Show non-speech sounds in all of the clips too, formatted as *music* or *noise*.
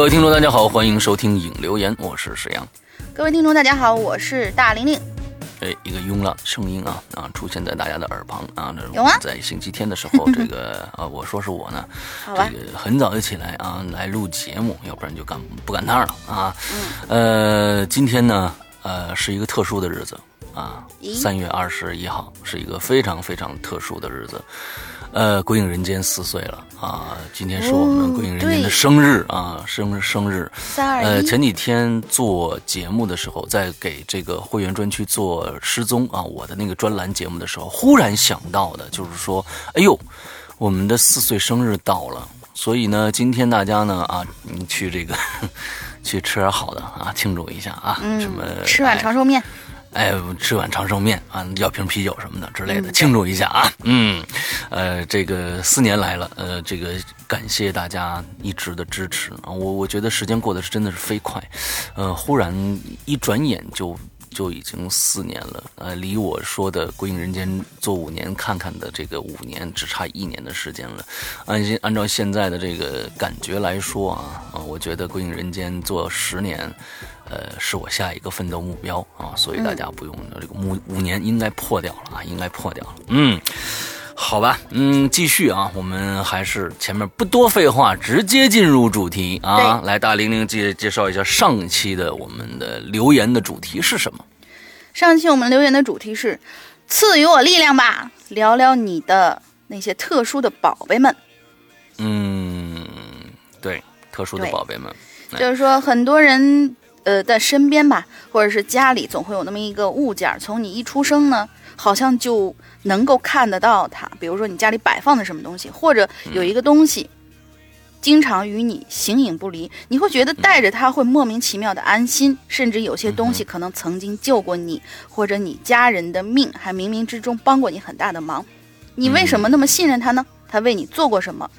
各位听众，大家好，欢迎收听影留言，我是石阳。各位听众，大家好，我是大玲玲。哎，一个慵懒声音啊啊，出现在大家的耳旁啊。有啊？在星期天的时候，*laughs* 这个啊，我说是我呢，这个很早就起来啊，来录节目，要不然就赶不赶趟了啊。呃，今天呢，呃，是一个特殊的日子啊，三月二十一号是一个非常非常特殊的日子。呃，鬼影人间四岁了啊！今天是我们鬼影人间的生日啊，生日生日。呃，前几天做节目的时候，在给这个会员专区做失踪啊我的那个专栏节目的时候，忽然想到的就是说，哎呦，我们的四岁生日到了，所以呢，今天大家呢啊，你去这个 *laughs* 去吃点好的啊，庆祝一下啊，什么吃碗长寿面。哎，吃碗长寿面啊，要瓶啤酒什么的之类的，庆祝一下啊！嗯，呃，这个四年来了，呃，这个感谢大家一直的支持啊！我我觉得时间过得是真的是飞快，呃，忽然一转眼就就已经四年了，呃，离我说的《归隐人间》做五年看看的这个五年只差一年的时间了。按按照现在的这个感觉来说啊，啊，我觉得《归隐人间》做十年。呃，是我下一个奋斗目标啊，所以大家不用这个五五年应该破掉了啊，应该破掉了。嗯，好吧，嗯，继续啊，我们还是前面不多废话，直接进入主题啊。来，大玲玲介介绍一下上期的我们的留言的主题是什么？上期我们留言的主题是赐予我力量吧，聊聊你的那些特殊的宝贝们。嗯，对，特殊的宝贝们，就是说很多人。呃，的身边吧，或者是家里，总会有那么一个物件，从你一出生呢，好像就能够看得到它。比如说你家里摆放的什么东西，或者有一个东西，经常与你形影不离，你会觉得带着它会莫名其妙的安心。甚至有些东西可能曾经救过你或者你家人的命，还冥冥之中帮过你很大的忙。你为什么那么信任它呢？它为你做过什么？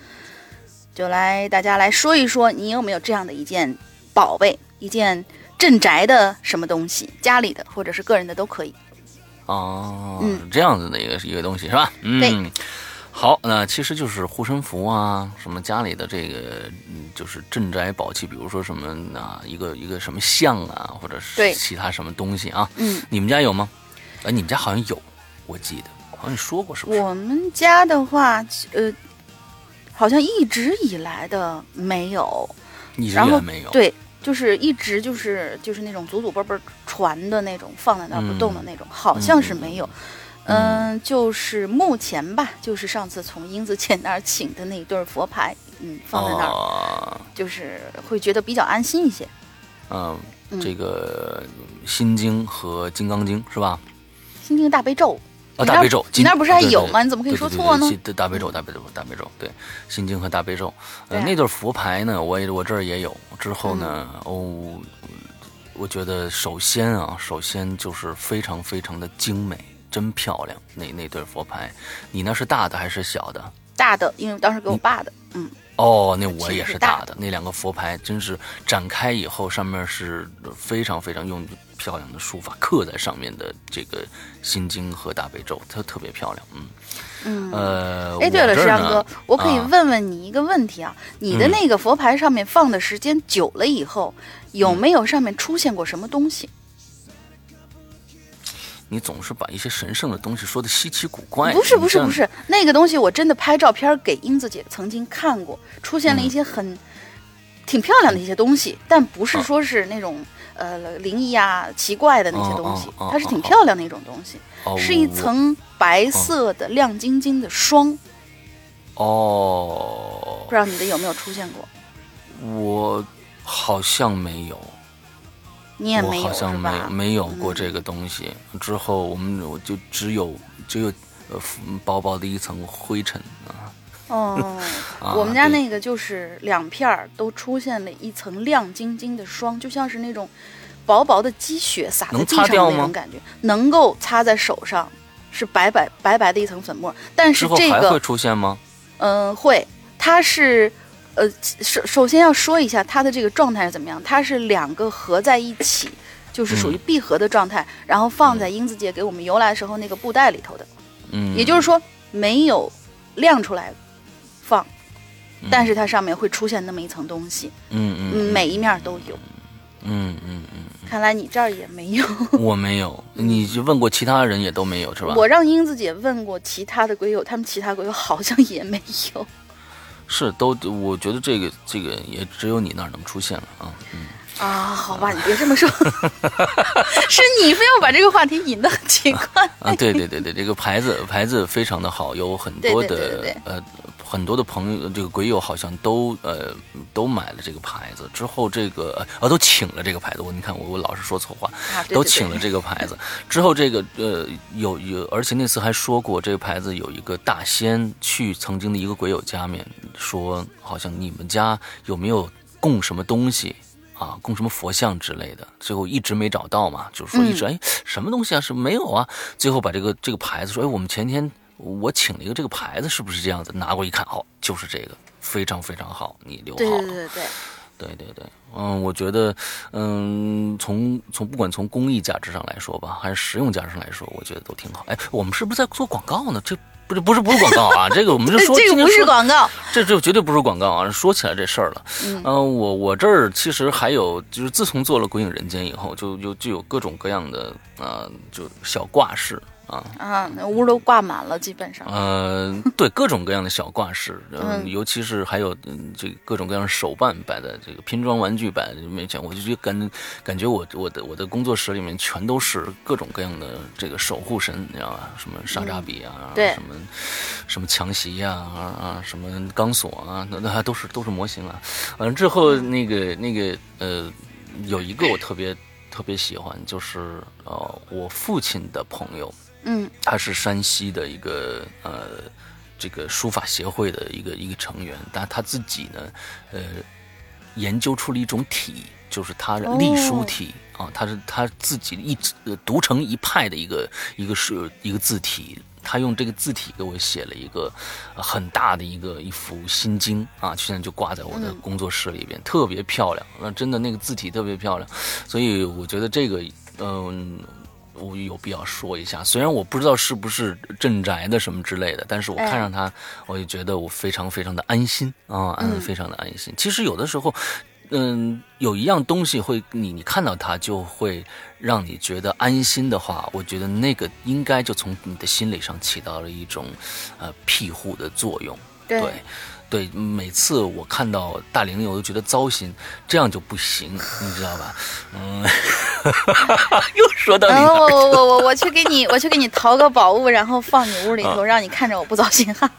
就来大家来说一说，你有没有这样的一件宝贝？一件镇宅的什么东西，家里的或者是个人的都可以。哦，嗯，这样子的一个一个东西是吧？嗯，好，那其实就是护身符啊，什么家里的这个，就是镇宅宝器，比如说什么啊，一个一个什么像啊，或者是其他什么东西啊。嗯，你们家有吗？哎，你们家好像有，我记得好像你说过是不是？我们家的话，呃，好像一直以来的没有，一直以来没有。对。就是一直就是就是那种祖祖辈辈传的那种放在那儿不动的那种，好像是没有。嗯，就是目前吧，就是上次从英子姐那儿请的那一对佛牌，嗯，放在那儿，就是会觉得比较安心一些。嗯，这个心经和金刚经是吧？心经大悲咒。大悲咒，你那不是还有吗？你怎么可以说错呢？大悲咒，大悲咒，大悲咒，对，心经和大悲咒。呃，那对佛牌呢，我也我这儿也有。之后呢，哦，我觉得首先啊，首先就是非常非常的精美，真漂亮。那那对佛牌，你那是大的还是小的？大的，因为当时给我爸的。嗯。哦，那我也是大的。那两个佛牌真是展开以后，上面是非常非常用。漂亮的书法刻在上面的这个心经和大悲咒，它特别漂亮。嗯嗯呃，哎，对了，石阳哥，我可以问问你一个问题啊？你的那个佛牌上面放的时间久了以后，有没有上面出现过什么东西？你总是把一些神圣的东西说的稀奇古怪。不是不是不是，那个东西我真的拍照片给英子姐曾经看过，出现了一些很挺漂亮的一些东西，但不是说是那种。呃，灵异啊，奇怪的那些东西，它是挺漂亮的一种东西，是一层白色的亮晶晶的霜。哦，不知道你的有没有出现过？我好像没有，你也没有，好像没没有过这个东西。之后我们我就只有只有呃薄薄的一层灰尘啊。哦，*laughs* 我们家那个就是两片儿都出现了一层亮晶晶的霜，就像是那种薄薄的积雪洒在地上的那种感觉，能够擦在手上，是白白白白的一层粉末。但是这个会出现吗？嗯，会。它是呃，首首先要说一下它的这个状态是怎么样，它是两个合在一起，就是属于闭合的状态，然后放在英子姐给我们邮来的时候那个布袋里头的。嗯，也就是说没有亮出来。放，但是它上面会出现那么一层东西，嗯嗯嗯，每一面都有。嗯嗯嗯，看来你这儿也没有。*laughs* 我没有，你就问过其他人也都没有是吧？我让英子姐问过其他的鬼友，他们其他鬼友好像也没有。是都，我觉得这个这个也只有你那儿能出现了啊。嗯啊，好吧，你别这么说，*laughs* 是你非要把这个话题引得很奇怪。啊，对对对对，这个牌子牌子非常的好，有很多的呃很多的朋友，这个鬼友好像都呃都买了这个牌子，之后这个呃都请了这个牌子。我你看我我老是说错话，啊，对对对。都请了这个牌子之后，这个呃有有，而且那次还说过，这个牌子有一个大仙去曾经的一个鬼友家面说，好像你们家有没有供什么东西？啊，供什么佛像之类的，最后一直没找到嘛，就是说一直、哎什么东西啊是没有啊，最后把这个这个牌子说，哎我们前天我请了一个这个牌子，是不是这样子？拿过一看，哦就是这个，非常非常好，你留好对了。对对对对，对对对，嗯，我觉得，嗯，从从不管从工艺价值上来说吧，还是实用价值上来说，我觉得都挺好。哎，我们是不是在做广告呢？这不是不是不是广告啊，这个我们就 *laughs* 说这个不是广告，这这绝对不是广告啊！说起来这事儿了，嗯呃我我这儿其实还有，就是自从做了《鬼影人间》以后，就就就有各种各样的啊、呃就小挂饰啊，啊，那屋都挂满了，基本上。呃，对，各种各样的小挂饰，嗯，嗯尤其是还有嗯，这个各种各样的手办摆在这个拼装玩具摆在面前，我就觉感感觉我我的我的工作室里面全都是各种各样的这个守护神，你知道吧？什么沙扎比啊，对什么什么强袭呀啊啊，什么钢索啊，那那还都是都是模型啊。完了之后，那个那个呃，有一个我特别特别喜欢，就是呃，我父亲的朋友。嗯他是山西的一个呃这个书法协会的一个一个成员，但他自己呢，呃，研究出了一种体，就是他哦隶书体、啊，他是他自己一呃独成一派的一个一个是一个字体。他用这个字体给我写了一个呃很大的一个一幅心经啊，现在就挂在我的嗯工作室里边，特别漂亮。那真的那个字体特别漂亮，所以我觉得这个嗯。我有必要说一下，虽然我不知道是不是镇宅的什么之类的，但是我看上它，我就觉得我非常非常的安心。啊，嗯，非常的安心。其实有的时候，嗯，有一样东西会你你看到它就会让你觉得安心的话，我觉得那个应该就从你的心理上起到了一种呃庇护的作用。对对，每次我看到大玲玲，我都觉得糟心，这样就不行，你知道吧？嗯，*laughs* 又说到你然后那儿我我我我我去给你，我去给你淘个宝物，然后放你屋里头，让你看着我不糟心哈。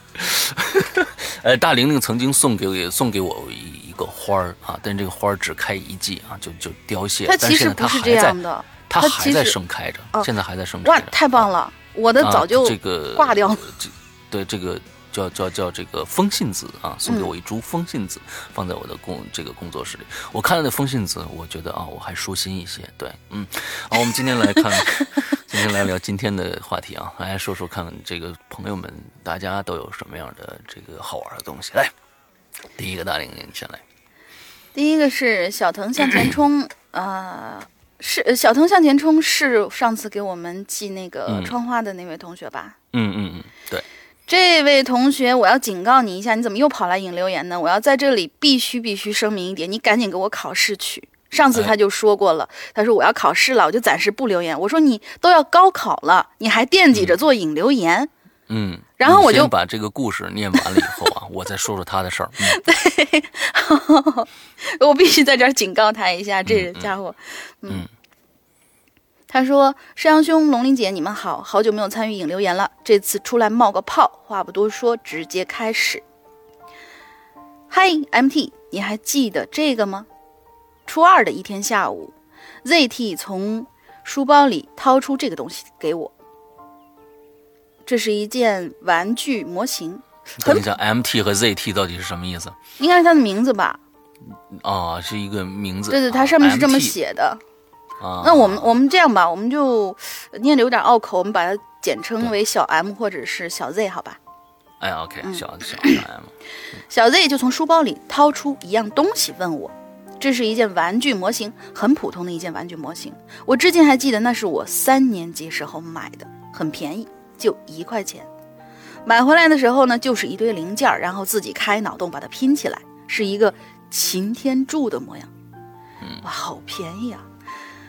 *laughs* 呃，大玲玲曾经送给我送给我一一个花儿啊，但这个花儿只开一季啊，就就凋谢。它其但是呢，实不是这它还在样，的，它还在盛开着，哦现在还在盛开着哇。，太棒了！我的啊早就这个挂掉了。这对这个叫叫叫这个风信子啊，送嗯给我一株风信子，放在我的工这个工作室里。我看到那风信子，我觉得啊，我还舒心一些。对，嗯，好，我们今天来看，*laughs* 今天来聊今天的话题啊，来说说看这个朋友们大家都有什么样的这个好玩的东西。来，第一个大玲玲，你先来。第一个是小藤向前冲，呃，是呃小藤向前冲是上次给我们寄那个嗯窗花的那位同学吧？嗯嗯嗯，对，这位同学，我要警告你一下，你怎么又跑来引留言呢？我要在这里必须必须声明一点，你赶紧给我考试去。上次他就说过了，他说我要考试了，我就暂时不留言。我说你都要高考了，你还惦记着做引留言？嗯。然后我就先把这个故事念完了以后啊，*laughs* 我再说说他的事儿。嗯 *laughs* 我必须在这儿警告他一下，这家伙，嗯他说：“山羊兄、龙鳞姐，你们好，好久没有参与影留言了，这次出来冒个泡，话不多说，直接开始。嗨，MT，你还记得这个吗？初二的一天下午，ZT 从书包里掏出这个东西给我，这是一件玩具模型，等一下，MT 和 ZT 到底是什么意思？应该是他的名字吧？啊，是一个名字。对对，啊它上面是这么写的。啊。那我们我们这样吧，我们就念着有点拗口，我们把它简称为小 M 或者是小 Z，好吧？哎，OK，嗯小小 *laughs* M，小 Z 就从书包里掏出一样东西问我，这是一件玩具模型，很普通的一件玩具模型。我至今还记得，那是我三年级时候买的，很便宜，就一块钱。买回来的时候呢，就是一堆零件，然后自己开脑洞把它拼起来，是一个擎天柱的模样。哇，好便宜啊！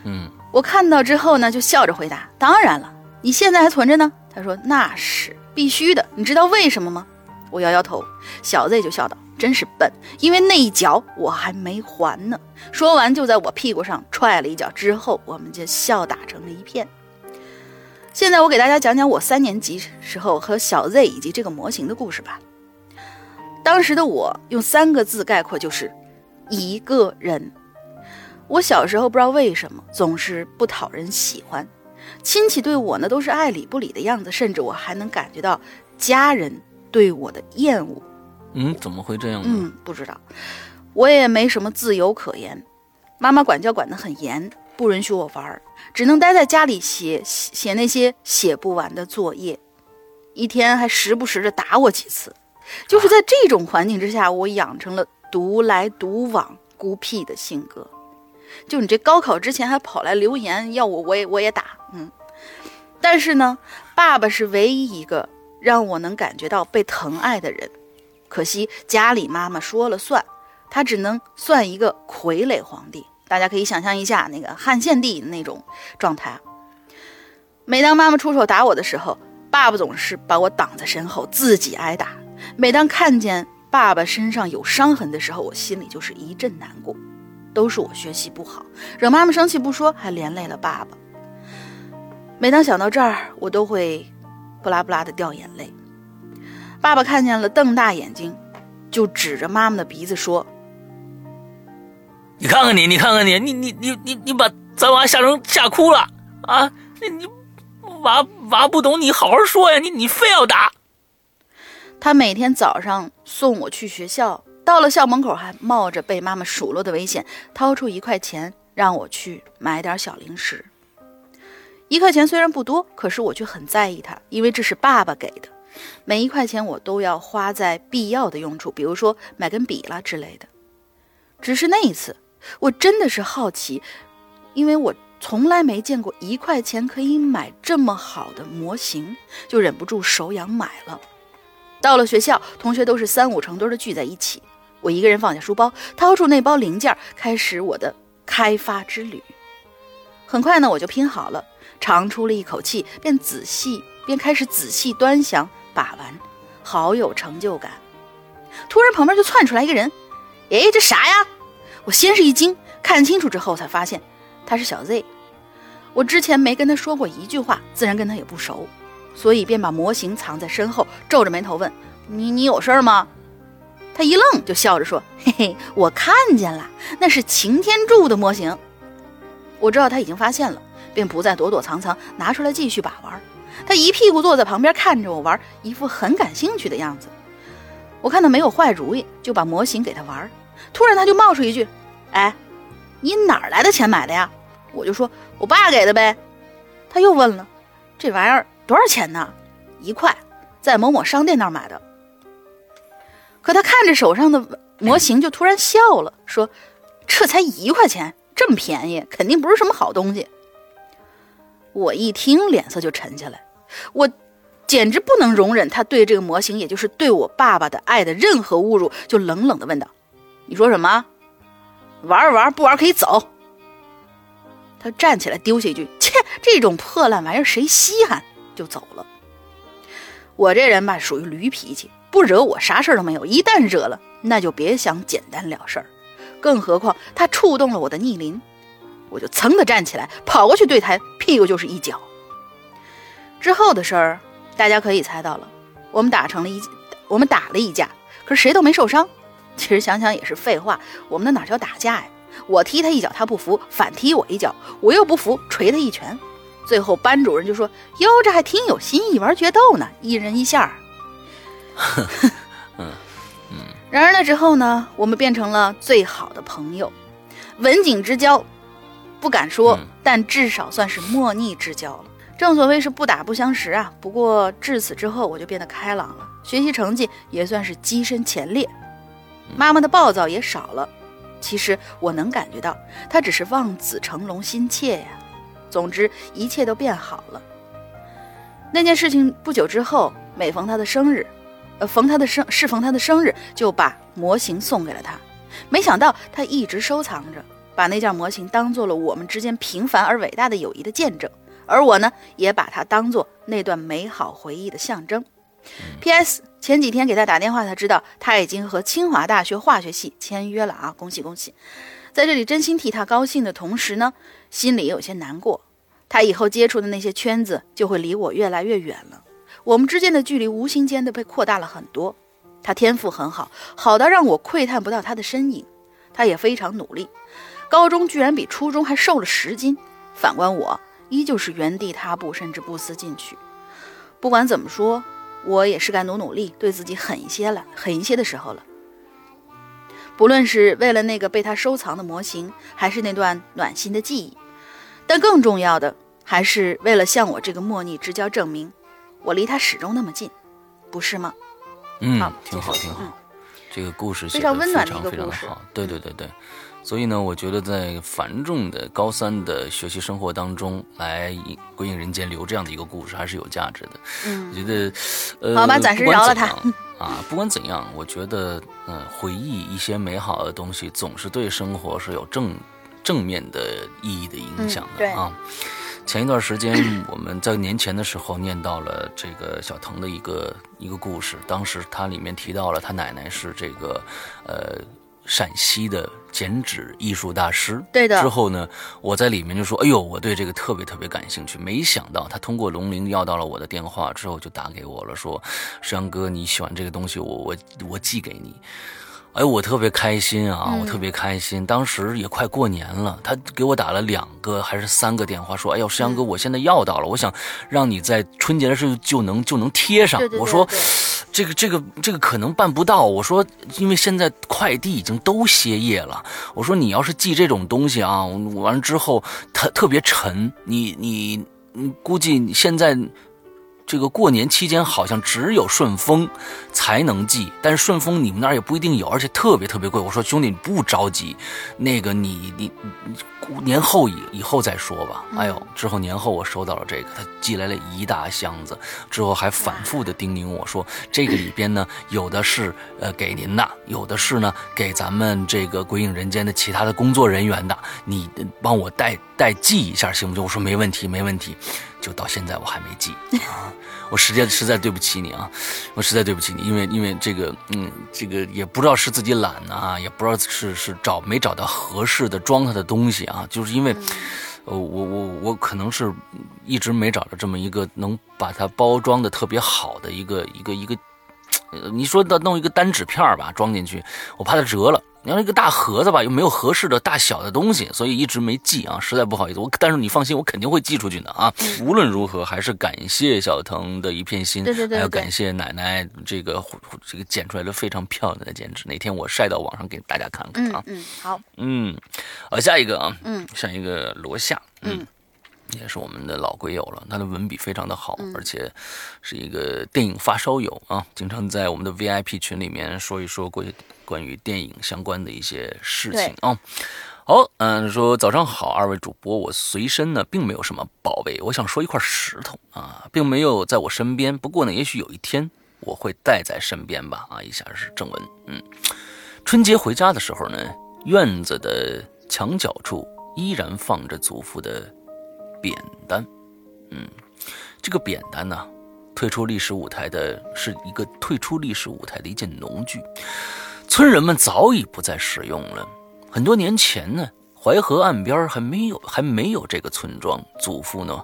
嗯，我看到之后呢，就笑着回答：“当然了，你现在还存着呢。”他说：“那是必须的，你知道为什么吗？”我摇摇头，小 Z 就笑道：“真是笨，因为那一脚我还没还呢。”说完就在我屁股上踹了一脚，之后我们就笑打成了一片。现在我给大家讲讲我三年级时候和小 Z 以及这个模型的故事吧。当时的我用三个字概括，就是一个人。我小时候不知道为什么总是不讨人喜欢，亲戚对我呢都是爱理不理的样子，甚至我还能感觉到家人对我的厌恶。嗯，怎么会这样呢？嗯，不知道，我也没什么自由可言，妈妈管教管得很严，不允许我玩，只能待在家里写写那些写不完的作业，一天还时不时的打我几次。就是在这种环境之下，我养成了独来独往、孤僻的性格。就你这高考之前还跑来留言要我，我也我也打，嗯。但是呢，爸爸是唯一一个让我能感觉到被疼爱的人。可惜家里妈妈说了算，他只能算一个傀儡皇帝。大家可以想象一下那个汉献帝那种状态。每当妈妈出手打我的时候，爸爸总是把我挡在身后，自己挨打。每当看见爸爸身上有伤痕的时候，我心里就是一阵难过。都是我学习不好，惹妈妈生气不说，还连累了爸爸。每当想到这儿，我都会不拉不拉的掉眼泪。爸爸看见了，瞪大眼睛，就指着妈妈的鼻子说：“你看看你，你看看你，你你你你你把咱娃吓成吓哭了啊！你你娃娃不懂，你好好说呀！你你非要打。”他每天早上送我去学校。到了校门口，还冒着被妈妈数落的危险，掏出一块钱让我去买点小零食。一块钱虽然不多，可是我却很在意它，因为这是爸爸给的。每一块钱我都要花在必要的用处，比如说买根笔啦之类的。只是那一次，我真的是好奇，因为我从来没见过一块钱可以买这么好的模型，就忍不住手痒买了。到了学校，同学都是三五成堆的聚在一起。我一个人放下书包，掏出那包零件，开始我的开发之旅。很快呢，我就拼好了，长出了一口气，便仔细便开始仔细端详把玩，好有成就感。突然旁边就窜出来一个人，哎，这啥呀？我先是一惊，看清楚之后才发现他是小 Z。我之前没跟他说过一句话，自然跟他也不熟，所以便把模型藏在身后，皱着眉头问：“你你有事吗？”他一愣，就笑着说：“ *laughs* 嘿嘿，我看见了，那是擎天柱的模型。”我知道他已经发现了，便不再躲躲藏藏，拿出来继续把玩。他一屁股坐在旁边看着我玩，一副很感兴趣的样子。我看他没有坏主意，就把模型给他玩。突然他就冒出一句：“哎，你哪儿来的钱买的呀？”我就说：“我爸给的呗。”他又问了：“这玩意儿多少钱呢？”一块，在某某商店那儿买的。可他看着手上的模型，就突然笑了，说：“这才一块钱，这么便宜，肯定不是什么好东西。”我一听，脸色就沉下来。我简直不能容忍他对这个模型，也就是对我爸爸的爱的任何侮辱，就冷冷的问道：“你说什么？玩玩不玩可以走。”他站起来丢下一句：“切，这种破烂玩意儿谁稀罕？”就走了。我这人吧，属于驴脾气。不惹我啥事儿都没有，一旦惹了，那就别想简单了事儿。更何况他触动了我的逆鳞，我就噌的站起来，跑过去对他屁股就是一脚。之后的事儿大家可以猜到了，我们打成了一，我们打了一架，可是谁都没受伤。其实想想也是废话，我们那哪叫打架呀？我踢他一脚，他不服，反踢我一脚，我又不服，捶他一拳。最后班主任就说：“哟，这还挺有新意，玩决斗呢，一人一下。” *laughs* 嗯嗯。然而那之后呢，我们变成了最好的朋友，文景之交，不敢说，但至少算是莫逆之交了。正所谓是不打不相识啊。不过至此之后，我就变得开朗了，学习成绩也算是跻身前列，妈妈的暴躁也少了。其实我能感觉到，她只是望子成龙心切呀。总之一切都变好了。那件事情不久之后。每逢他的生日，呃，逢他的生适逢他的生日，就把模型送给了他。没想到他一直收藏着，把那件模型当做了我们之间平凡而伟大的友谊的见证。而我呢，也把它当做那段美好回忆的象征。*laughs* P.S. 前几天给他打电话，才知道他已经和清华大学化学系签约了啊！恭喜恭喜！在这里真心替他高兴的同时呢，心里也有些难过。他以后接触的那些圈子就会离我越来越远了，我们之间的距离无形间的被扩大了很多。他天赋很好，好到让我窥探不到他的身影。他也非常努力，高中居然比初中还瘦了十斤。反观我，依旧是原地踏步，甚至不思进取。不管怎么说。我也是该努努力，对自己狠一些了，狠一些的时候了。不论是为了那个被他收藏的模型，还是那段暖心的记忆，但更重要的，还是为了向我这个莫逆之交证明，我离他始终那么近，不是吗？嗯，挺好，挺好。这个故事非常温暖的一个故事。对对对对。所以呢，我觉得在繁重的高三的学习生活当中，来归隐人间留这样的一个故事，还是有价值的。嗯，我觉得，呃，好吧，暂时饶了他。*laughs* 啊，不管怎样，我觉得，嗯，回忆一些美好的东西，总是对生活是有正正面的意义的影响的啊。前一段时间，*clears throat* 我们在年前的时候念到了这个小腾的一个一个故事，当时他里面提到了他奶奶是这个，呃。陕西的剪纸艺术大师，对的。之后呢，我在里面就说：“哎呦，我对这个特别特别感兴趣。”没想到他通过龙鳞要到了我的电话之后，就打给我了，说：“石阳哥，你喜欢这个东西，我我我寄给你。”哎，我特别开心啊，我特别开心。当时也快过年了，他给我打了两个还是三个电话，说：“哎呦，石阳哥，我现在要到了，我想让你在春节的时候就能就能贴上。”我说。这个这个这个可能办不到。我说，因为现在快递已经都歇业了。我说，你要是寄这种东西啊，完了之后它特别沉，你你你估计你现在。这个过年期间好像只有顺丰才能寄，但是顺丰你们那儿也不一定有，而且特别特别贵。我说兄弟，你不着急，那个你你年后以以后再说吧。哎呦，之后年后我收到了这个，他寄来了一大箱子，之后还反复的叮咛我说，这个里边呢有的是呃给您的，有的是呢给咱们这个鬼影人间的其他的工作人员的，你帮我代代寄一下行不行？我说没问题，没问题。就到现在我还没寄 *laughs* 啊，我实在实在对不起你啊，我实在对不起你，因为因为这个嗯，这个也不知道是自己懒啊，也不知道是是找没找到合适的装它的东西啊，啊就是因为，呃，我我我可能是一直没找着这么一个能把它包装的特别好的一个一个一个，你说的弄一个单纸片吧装进去，我怕它折了。你要一个大盒子吧，又没有合适的大小的东西，所以一直没寄啊，实在不好意思。我但是你放心，我肯定会寄出去的啊。无论如何，还是感谢小腾的一片心，对对对，还要感谢奶奶这个这个剪出来的非常漂亮的剪纸。哪天我晒到网上给大家看看啊。嗯，好，嗯，好，下一个啊，嗯，下一个罗夏，嗯。也是我们的老鬼友了，他的文笔非常的好，而且是一个电影发烧友啊，经常在我们的 VIP 群里面说一说关于关于电影相关的一些事情啊。好，嗯，说早上好，二位主播，我随身呢并没有什么宝贝，我想说一块石头啊，并没有在我身边，不过呢，也许有一天我会带在身边吧。啊，以下是正文，嗯，春节回家的时候呢，院子的墙角处依然放着祖父的。扁担，嗯，这个扁担呢，退出历史舞台的是一个退出历史舞台的一件农具，村人们早已不再使用了。很多年前呢，淮河岸边还没有还没有这个村庄，祖父呢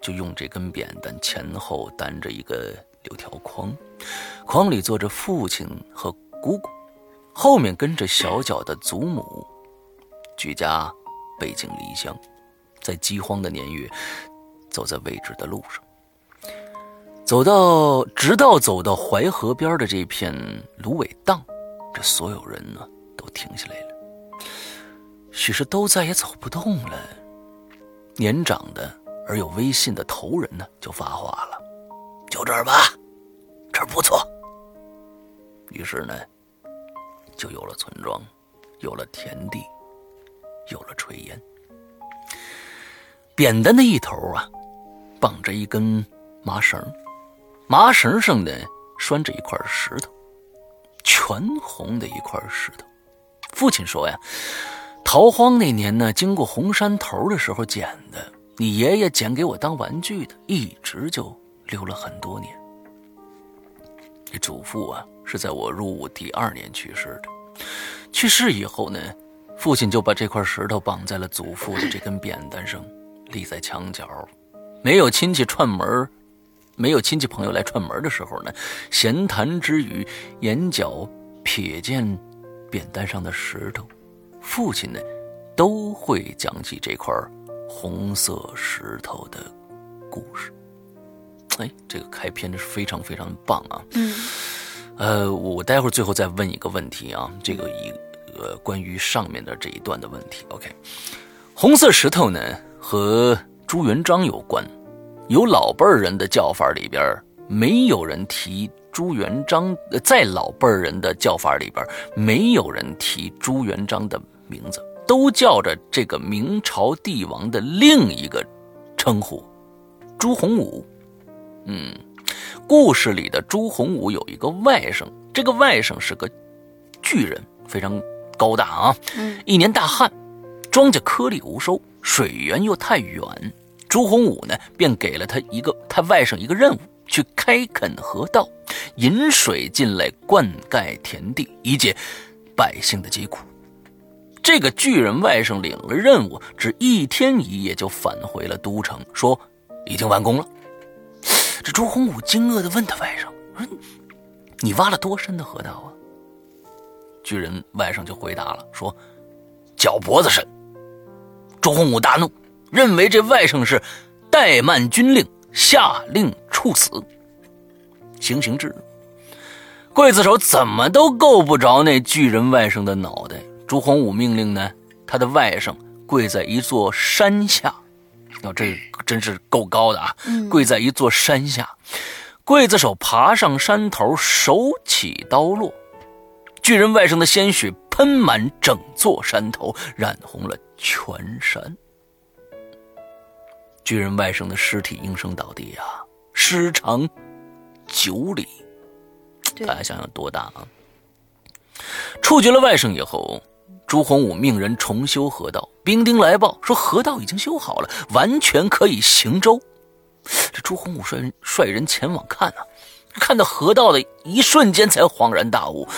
就用这根扁担前后担着一个柳条筐，筐里坐着父亲和姑姑，后面跟着小脚的祖母，举家背井离乡。在饥荒的年月，走在未知的路上，走到直到走到淮河边的这片芦苇荡，这所有人呢都停下来了。许是都再也走不动了。年长的而有威信的头人呢就发话了：“就这儿吧，这儿不错。”于是呢，就有了村庄，有了田地，有了炊烟。扁担的一头啊，绑着一根麻绳，麻绳上呢拴着一块石头，全红的一块石头。父亲说呀，逃荒那年呢，经过红山头的时候捡的，你爷爷捡给我当玩具的，一直就留了很多年。这祖父啊，是在我入伍第二年去世的。去世以后呢，父亲就把这块石头绑在了祖父的这根扁担上，立在墙角。没有亲戚串门没有亲戚朋友来串门的时候呢，闲谈之余，眼角瞥见扁担上的石头，父亲呢，都会讲起这块红色石头的故事。哎，这个开篇的是非常非常棒啊！嗯，呃，我待会儿最后再问一个问题啊，这个一呃关于上面的这一段的问题。OK，红色石头呢和朱元璋有关，有老辈儿人的叫法里边没有人提朱元璋，在老辈儿人的叫法里边没有人提朱元璋的名字，都叫着这个明朝帝王的另一个称呼朱洪武。嗯，故事里的朱洪武有一个外甥，这个外甥是个巨人，非常高大啊。嗯，一年大旱，庄稼颗粒无收，水源又太远，朱洪武呢便给了他一个他外甥一个任务，去开垦河道，引水进来灌溉田地，以解百姓的疾苦。这个巨人外甥领了任务，只一天一夜就返回了都城，说已经完工了。这朱洪武惊愕地问他外甥：“说你挖了多深的河道啊？”巨人外甥就回答了，说：“脚脖子深。”朱洪武大怒，认为这外甥是怠慢军令，下令处死。行刑之日，刽子手怎么都够不着那巨人外甥的脑袋。朱洪武命令呢，他的外甥跪在一座山下。哦，这真是够高的啊！跪在一座山下，刽子手爬上山头，手起刀落，巨人外甥的鲜血喷满整座山头，染红了全山。巨人外甥的尸体应声倒地啊，尸长九里，大家想想多大啊！处决了外甥以后。朱洪武命人重修河道，兵丁来报说河道已经修好了，完全可以行舟。这朱洪武率人前往看啊，看到河道的一瞬间，才恍然大悟：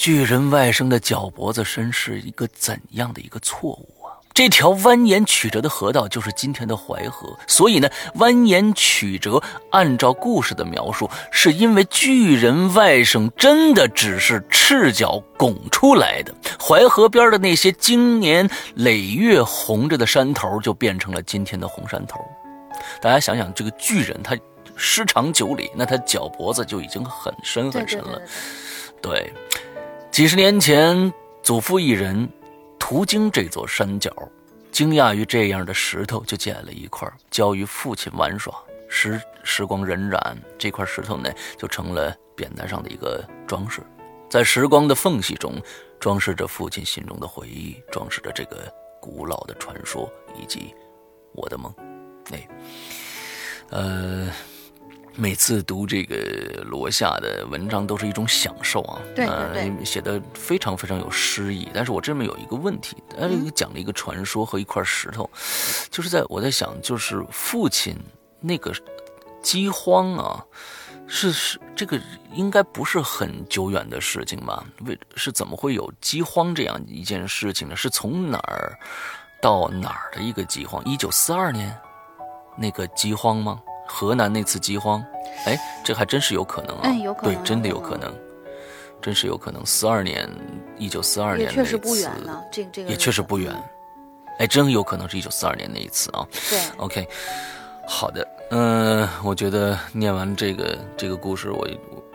巨人外甥的脚脖子深是一个怎样的一个错误啊？这条蜿蜒曲折的河道就是今天的淮河，所以呢，蜿蜒曲折，按照故事的描述，是因为巨人外甥真的只是赤脚拱出来的，淮河边的那些经年累月红着的山头，就变成了今天的红山头。大家想想，这个巨人他尸长九里，那他脚脖子就已经很深很深了。对，几十年前，祖父一人。途经这座山脚，惊讶于这样的石头，就捡了一块，交于父亲玩耍。时时光荏苒，这块石头呢，就成了扁担上的一个装饰，在时光的缝隙中，装饰着父亲心中的回忆，装饰着这个古老的传说以及我的梦。哎，呃。每次读这个罗夏的文章都是一种享受啊，对对对，写的非常非常有诗意。但是我这边有一个问题，呃，讲了一个传说和一块石头，就是在我在想，就是父亲那个饥荒啊，是是这个应该不是很久远的事情吧？为是怎么会有饥荒这样一件事情呢？是从哪儿到哪儿的一个饥荒？一九四二年那个饥荒吗？河南那次饥荒，哎，这还真是有可能啊！嗯，有可能，对，真的有可能，真是有可能。四二年，一九四二年那次，确实不远了。这这个也确实不远，哎，真有可能是一九四二年那一次啊。对，OK，好的，嗯，我觉得念完这个这个故事，我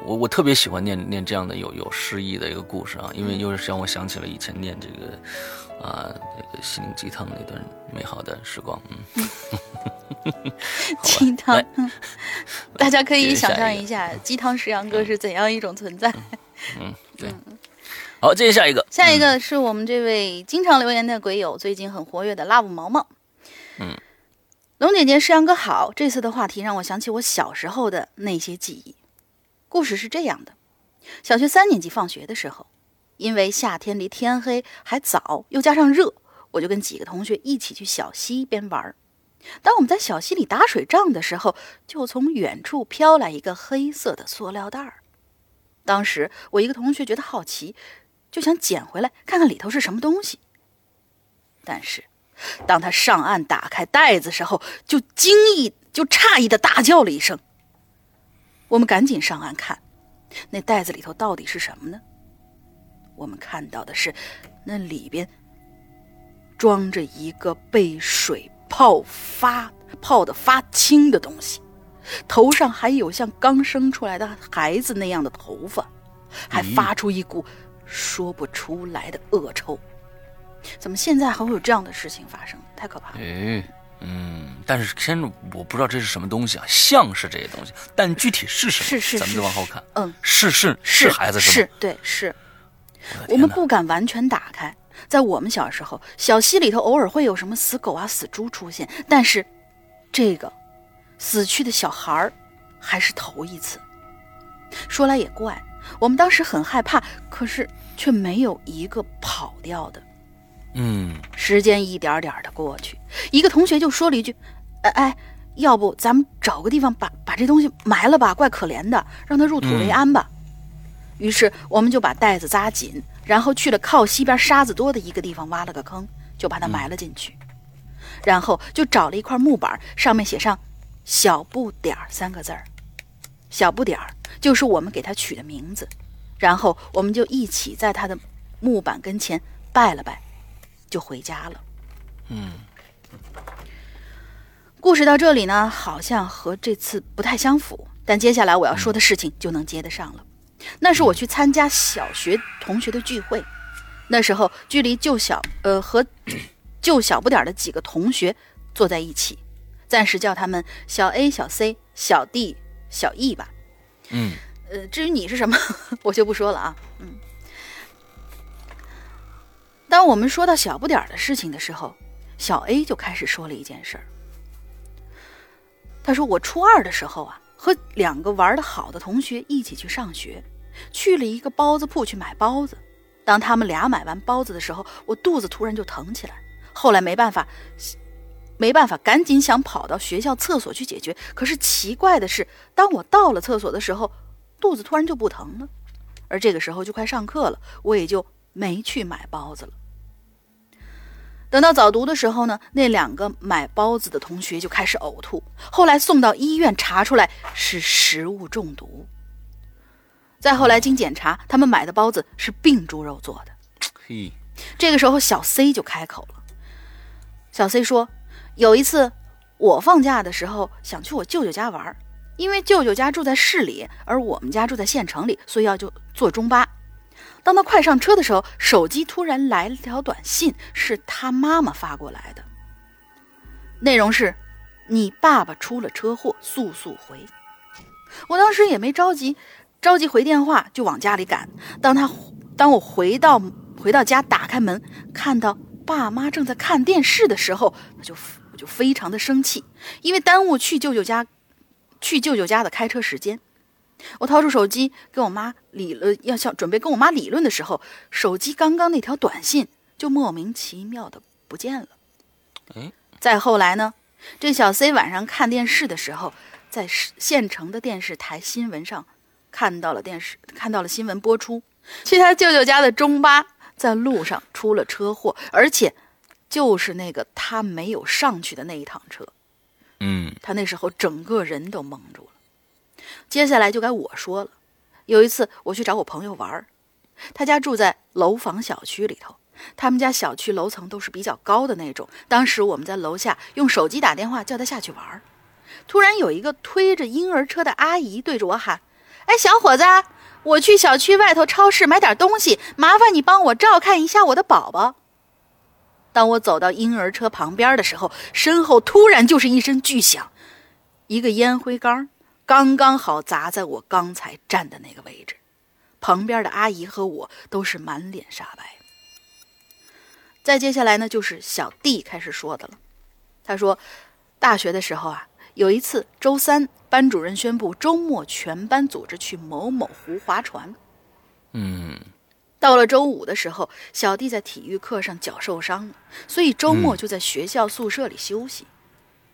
我我特别喜欢念念这样的有有诗意的一个故事啊，因为又是让我想起了以前念这个啊那个心灵鸡汤那段美好的时光，嗯。*laughs* 鸡汤，*laughs* 大家可以想象一下鸡汤石阳哥是怎样一种存在。嗯，对。好，接下一个。下一个是我们这位经常留言的鬼友，最近很活跃的 love 毛毛。嗯，龙姐姐、诗阳哥好，这次的话题让我想起我小时候的那些记忆。故事是这样的：小学三年级放学的时候，因为夏天离天黑还早，又加上热，我就跟几个同学一起去小溪边玩。当我们在小溪里打水仗的时候，就从远处飘来一个黑色的塑料袋儿。当时我一个同学觉得好奇，就想捡回来看看里头是什么东西。但是。当他上岸打开袋子时候，就惊异、就诧异的大叫了一声。我们赶紧上岸看，那袋子里头到底是什么呢？我们看到的是，那里边装着一个被水泡发、泡的发青的东西，头上还有像刚生出来的孩子那样的头发，还发出一股说不出来的恶臭。怎么现在还会有这样的事情发生？太可怕了！哎，嗯，但是先我不知道这是什么东西啊，像是这些东西，但具体是什么？是是，咱们再往后看。嗯，是是是孩子是对是。我们不敢完全打开。在我们小时候，小溪里头偶尔会有什么死狗啊、死猪出现，但是这个死去的小孩儿还是头一次。说来也怪，我们当时很害怕，可是却没有一个跑掉的。嗯，时间一点点的过去，一个同学就说了一句：“哎哎，要不咱们找个地方把把这东西埋了吧？怪可怜的，让它入土为安吧。”于是我们就把袋子扎紧，然后去了靠西边沙子多的一个地方，挖了个坑，就把它埋了进去。然后就找了一块木板，上面写上“小不点儿”三个字儿，“小不点儿”就是我们给他取的名字。然后我们就一起在他的木板跟前拜了拜。就回家了。嗯，故事到这里呢，好像和这次不太相符，但接下来我要说的事情就能接得上了。那是我去参加小学同学的聚会，那时候距离就小呃和就小不点的几个同学坐在一起，暂时叫他们小 A、小 C、小 D、小 E 吧。嗯，呃，至于你是什么，*laughs* 我就不说了啊。嗯。当我们说到小不点儿的事情的时候，小 A 就开始说了一件事儿。他说：“我初二的时候啊，和两个玩的好的同学一起去上学，去了一个包子铺去买包子。当他们俩买完包子的时候，我肚子突然就疼起来。后来没办法，没办法，赶紧想跑到学校厕所去解决。可是奇怪的是，当我到了厕所的时候，肚子突然就不疼了。而这个时候就快上课了，我也就没去买包子了。”等到早读的时候呢，那两个买包子的同学就开始呕吐，后来送到医院查出来是食物中毒。再后来经检查，他们买的包子是病猪肉做的。嘿，这个时候小 C 就开口了。小 C 说：“有一次我放假的时候想去我舅舅家玩，因为舅舅家住在市里，而我们家住在县城里，所以要就坐中巴。”当他快上车的时候，手机突然来了条短信，是他妈妈发过来的。内容是：“你爸爸出了车祸，速速回。”我当时也没着急，着急回电话，就往家里赶。当他当我回到回到家，打开门，看到爸妈正在看电视的时候，我就我就非常的生气，因为耽误去舅舅家去舅舅家的开车时间。我掏出手机跟我妈理论，要想准备跟我妈理论的时候，手机刚刚那条短信就莫名其妙的不见了。哎，再后来呢，这小 C 晚上看电视的时候，在县城的电视台新闻上看到了电视，看到了新闻播出，去他舅舅家的中巴在路上出了车祸，而且就是那个他没有上去的那一趟车。嗯，他那时候整个人都蒙住了。接下来就该我说了。有一次我去找我朋友玩儿，他家住在楼房小区里头，他们家小区楼层都是比较高的那种。当时我们在楼下用手机打电话叫他下去玩儿，突然有一个推着婴儿车的阿姨对着我喊：“哎，小伙子，我去小区外头超市买点东西，麻烦你帮我照看一下我的宝宝。”当我走到婴儿车旁边的时候，身后突然就是一声巨响，一个烟灰缸。刚刚好砸在我刚才站的那个位置，旁边的阿姨和我都是满脸煞白。再接下来呢，就是小弟开始说的了。他说：“大学的时候啊，有一次周三，班主任宣布周末全班组织去某某湖划船。嗯到了周五的时候，小弟在体育课上脚受伤了，所以周末就在学校宿舍里休息。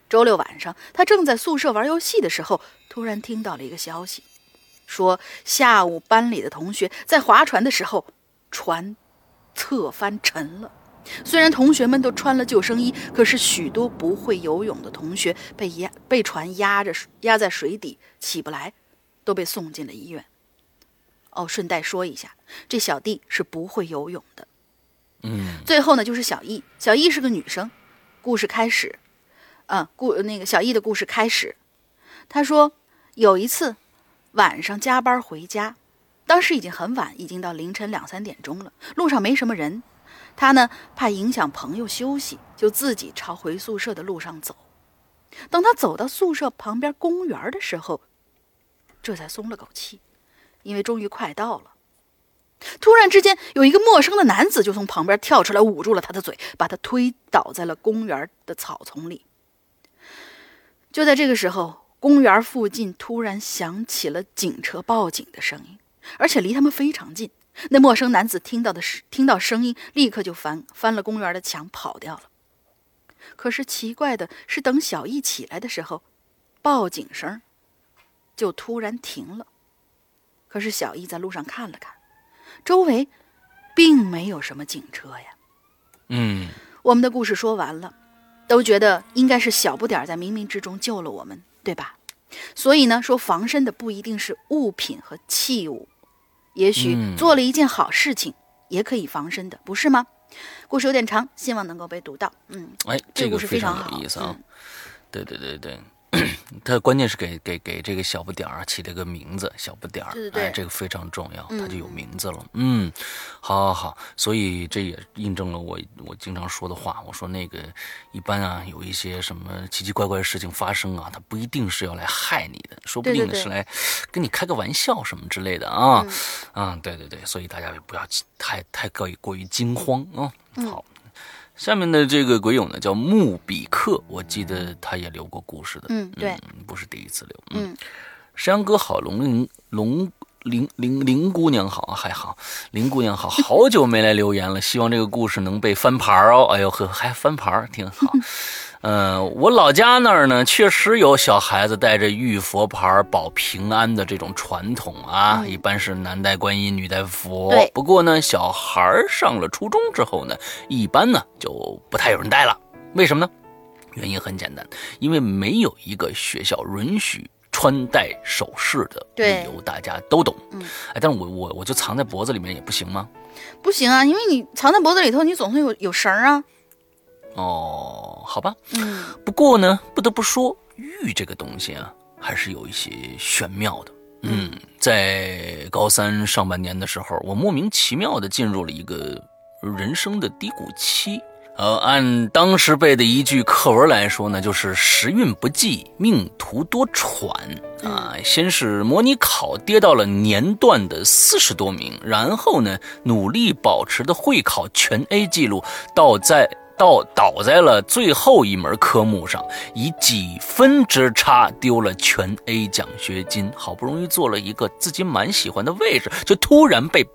周六晚上，他正在宿舍玩游戏的时候，突然听到了一个消息，说下午班里的同学在划船的时候，船侧翻沉了。虽然同学们都穿了救生衣，可是许多不会游泳的同学被压被船压着压在水底起不来，都被送进了医院。哦，顺带说一下，这小弟是不会游泳的。嗯最后呢，就是小易，小易是个女生。故事开始，嗯，故那个小易的故事开始。她说有一次晚上加班回家，当时已经很晚，已经到凌晨两三点钟了，路上没什么人。他呢怕影响朋友休息，就自己朝回宿舍的路上走。等他走到宿舍旁边公园的时候，这才松了口气，因为终于快到了。突然之间，有一个陌生的男子就从旁边跳出来，捂住了他的嘴，把他推倒在了公园的草丛里。就在这个时候，公园附近突然响起了警车报警的声音，而且离他们非常近。那陌生男子听到的是听到声音，立刻就翻翻了公园的墙跑掉了。可是奇怪的是，等小易起来的时候，报警声就突然停了。可是小易在路上看了看。周围并没有什么警车呀。嗯我们的故事说完了，都觉得应该是小不点儿在冥冥之中救了我们，对吧？所以呢，说防身的不一定是物品和器物，也许嗯做了一件好事情也可以防身的，不是吗？故事有点长，希望能够被读到。嗯，哎，这故事个非常好有意思啊。嗯对对对对，*clears throat* 他关键是给给给这个小不点儿起了个名字，小不点儿，对对对。哎，这个非常重要，嗯。他就有名字了。嗯，好好好，所以这也印证了我我经常说的话，我说那个一般啊，有一些什么奇奇怪怪的事情发生啊，他不一定是要来害你的，说不定是来跟你开个玩笑什么之类的啊。嗯。啊，对对对，所以大家也不要太太过于过于惊慌啊。嗯。好，下面的这个鬼友呢叫穆比克，我记得他也留过故事的，嗯对不是第一次留。嗯，山羊哥好，龙林龙林林林姑娘好，还好，林姑娘好，好久没来留言了，希望这个故事能被翻牌哦。哎呦呵，还翻牌，挺好。*laughs* 嗯、我老家那儿呢，确实有小孩子带着玉佛牌保平安的这种传统啊，一般是男戴观音，女戴佛对。不过呢，小孩上了初中之后呢，一般呢就不太有人戴了。为什么呢？原因很简单，因为没有一个学校允许穿戴首饰的对理由，大家都懂。嗯，哎，但是我我我就藏在脖子里面也不行吗？不行啊，因为你藏在脖子里头，你总会有有绳儿啊。哦，好吧。嗯不过呢，不得不说，玉这个东西啊，还是有一些玄妙的。嗯，在高三上半年的时候，我莫名其妙的进入了一个人生的低谷期。呃，按当时背的一句课文来说呢，就是时运不济，命途多舛啊。先是模拟考跌到了年段的四十多名，然后呢，努力保持的会考全 A 记录，到在到倒在了最后一门科目上，以几分之差丢了全 A 奖学金。好不容易做了一个自己蛮喜欢的位置，就突然被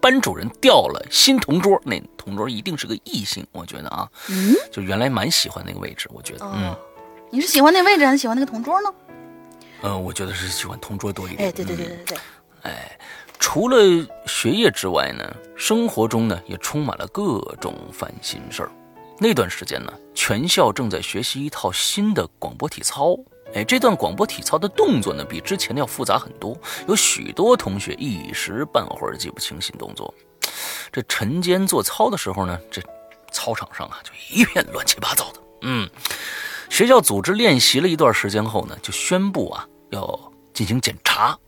班主任调了新同桌。那同桌一定是个异性，我觉得啊，嗯，就原来蛮喜欢那个位置，我觉得，嗯哦，你是喜欢那位置还是喜欢那个同桌呢？呃，我觉得是喜欢同桌多一点。哎，对对对对对哎，除了学业之外呢，生活中呢也充满了各种烦心事儿。那段时间呢，全校正在学习一套新的广播体操。哎，这段广播体操的动作呢，比之前的要复杂很多，有许多同学一时半会儿记不清新动作。这晨间做操的时候呢，这操场上啊就一片乱七八糟的。嗯，学校组织练习了一段时间后呢，就宣布啊要进行检查。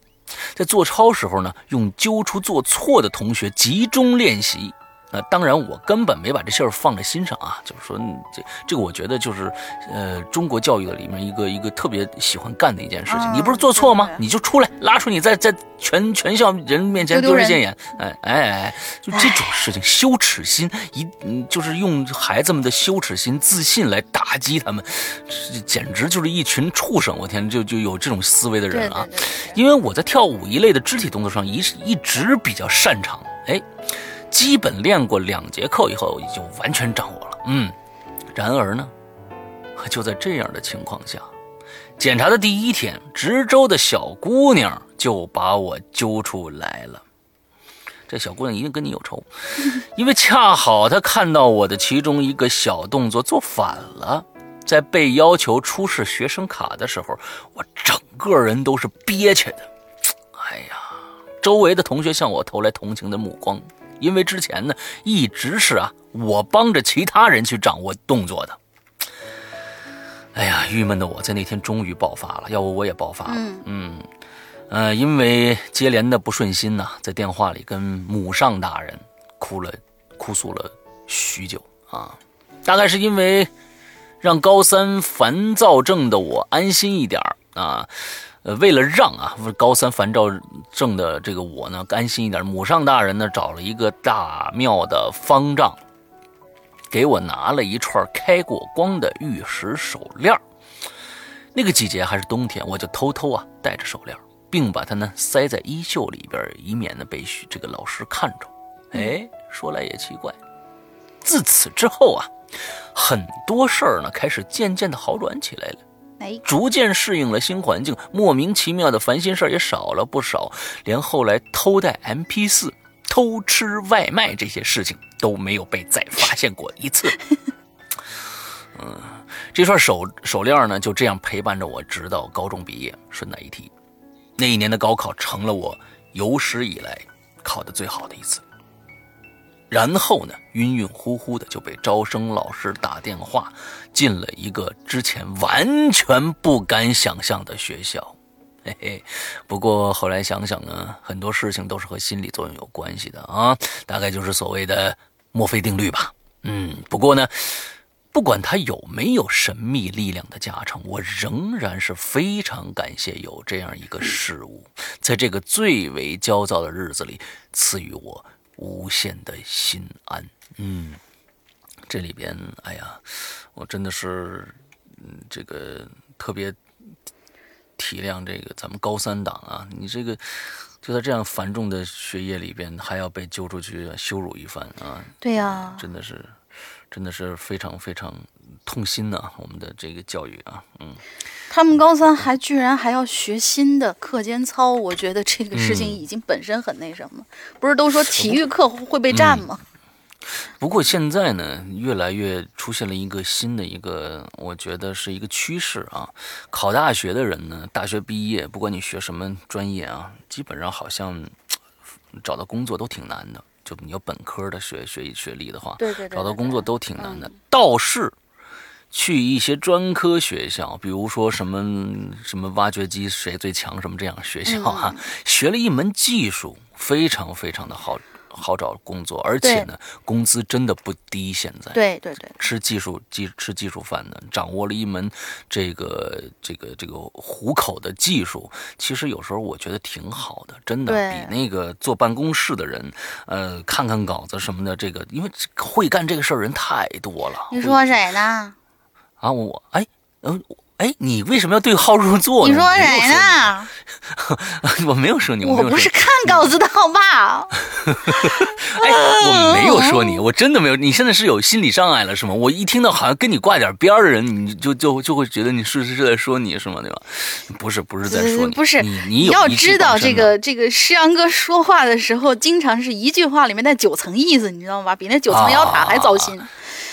在做操时候呢，用揪出做错的同学集中练习，那当然，我根本没把这事儿放在心上啊。就是说，这这个我觉得就是，呃，中国教育的里面一个一个特别喜欢干的一件事情。你不是做错吗？你就出来，拉出你在在全全校人面前丢人现眼。哎哎哎，就这种事情，羞耻心一嗯，就是用孩子们的羞耻心、自信来打击他们，简直就是一群畜生！我天，就就有这种思维的人啊。因为我在跳舞一类的肢体动作上一一直比较擅长，哎。基本练过两节课以后，已经完全掌握了。嗯，然而呢，就在这样的情况下，检查的第一天，值周的小姑娘就把我揪出来了。这小姑娘一定跟你有仇，*laughs* 因为恰好她看到我的其中一个小动作做反了，在被要求出示学生卡的时候，我整个人都是憋屈的。哎呀，周围的同学向我投来同情的目光。因为之前呢，一直是啊，我帮着其他人去掌握动作的。哎呀，郁闷的我在那天终于爆发了，要不我也爆发了。嗯嗯，呃，因为接连的不顺心呐，在电话里跟母上大人哭了，哭诉了许久啊。大概是因为让高三烦躁症的我安心一点啊。呃，为了让啊高三烦躁症的这个我呢安心一点，母上大人呢找了一个大庙的方丈，给我拿了一串开过光的玉石手链那个季节还是冬天，我就偷偷啊戴着手链，并把它呢塞在衣袖里边，以免呢被这个老师看着。哎，说来也奇怪，自此之后啊，很多事儿呢开始渐渐的好转起来了。逐渐适应了新环境，莫名其妙的烦心事儿也少了不少，连后来偷带 MP 四、偷吃外卖这些事情都没有被再发现过一次。*laughs* 嗯，这串手手链呢，就这样陪伴着我，直到高中毕业。顺带一提，那一年的高考成了我有史以来考的最好的一次。然后呢，晕晕乎乎的就被招生老师打电话进了一个之前完全不敢想象的学校，*laughs* 嘿嘿。不过后来想想呢，很多事情都是和心理作用有关系的啊，大概就是所谓的墨菲定律吧。嗯，不过呢，不管他有没有神秘力量的加成，我仍然是非常感谢有这样一个事物，在这个最为焦躁的日子里赐予我。无限的心安，嗯，这里边，哎呀，我真的是，嗯，这个特别体谅这个咱们高三党啊，你这个就在这样繁重的学业里边，还要被揪出去羞辱一番啊，对呀，真的是，真的是非常非常。痛心呐，我们的这个教育啊，嗯，他们高三还居然还要学新的课间操，我觉得这个事情已经本身很那什么，不是都说体育课会被占吗？不过现在呢，越来越出现了一个新的一个，我觉得是一个趋势啊。考大学的人呢，大学毕业，不管你学什么专业啊，基本上好像找到工作都挺难的。就你有本科的学学学历的话，对对对，找到工作都挺难的。倒是。去一些专科学校，比如说什么什么挖掘机谁最强什么这样学校哈，学了一门技术，非常非常的好好找工作，而且呢，工资真的不低。现在对对对，吃技术技吃技术饭的，掌握了一门这个这个这个糊口的技术，其实有时候我觉得挺好的，真的比那个坐办公室的人，呃，看看稿子什么的，这个因为会干这个事儿人太多了。你说谁呢？啊，我哎，嗯，哎，你为什么要对号入座呢？你说谁呢？*laughs* 我没有说你，我不是看稿子的好吧？*laughs* 哎，我没有说你，我真的没有。你现在是有心理障碍了是吗？我一听到好像跟你挂点边的人，你就就就会觉得你是是在说你是吗？对吧？不是，不是在说你，不是你，你要知道这个这个诗阳哥说话的时候，经常是一句话里面带九层意思，你知道吗？比那九层妖塔还糟心。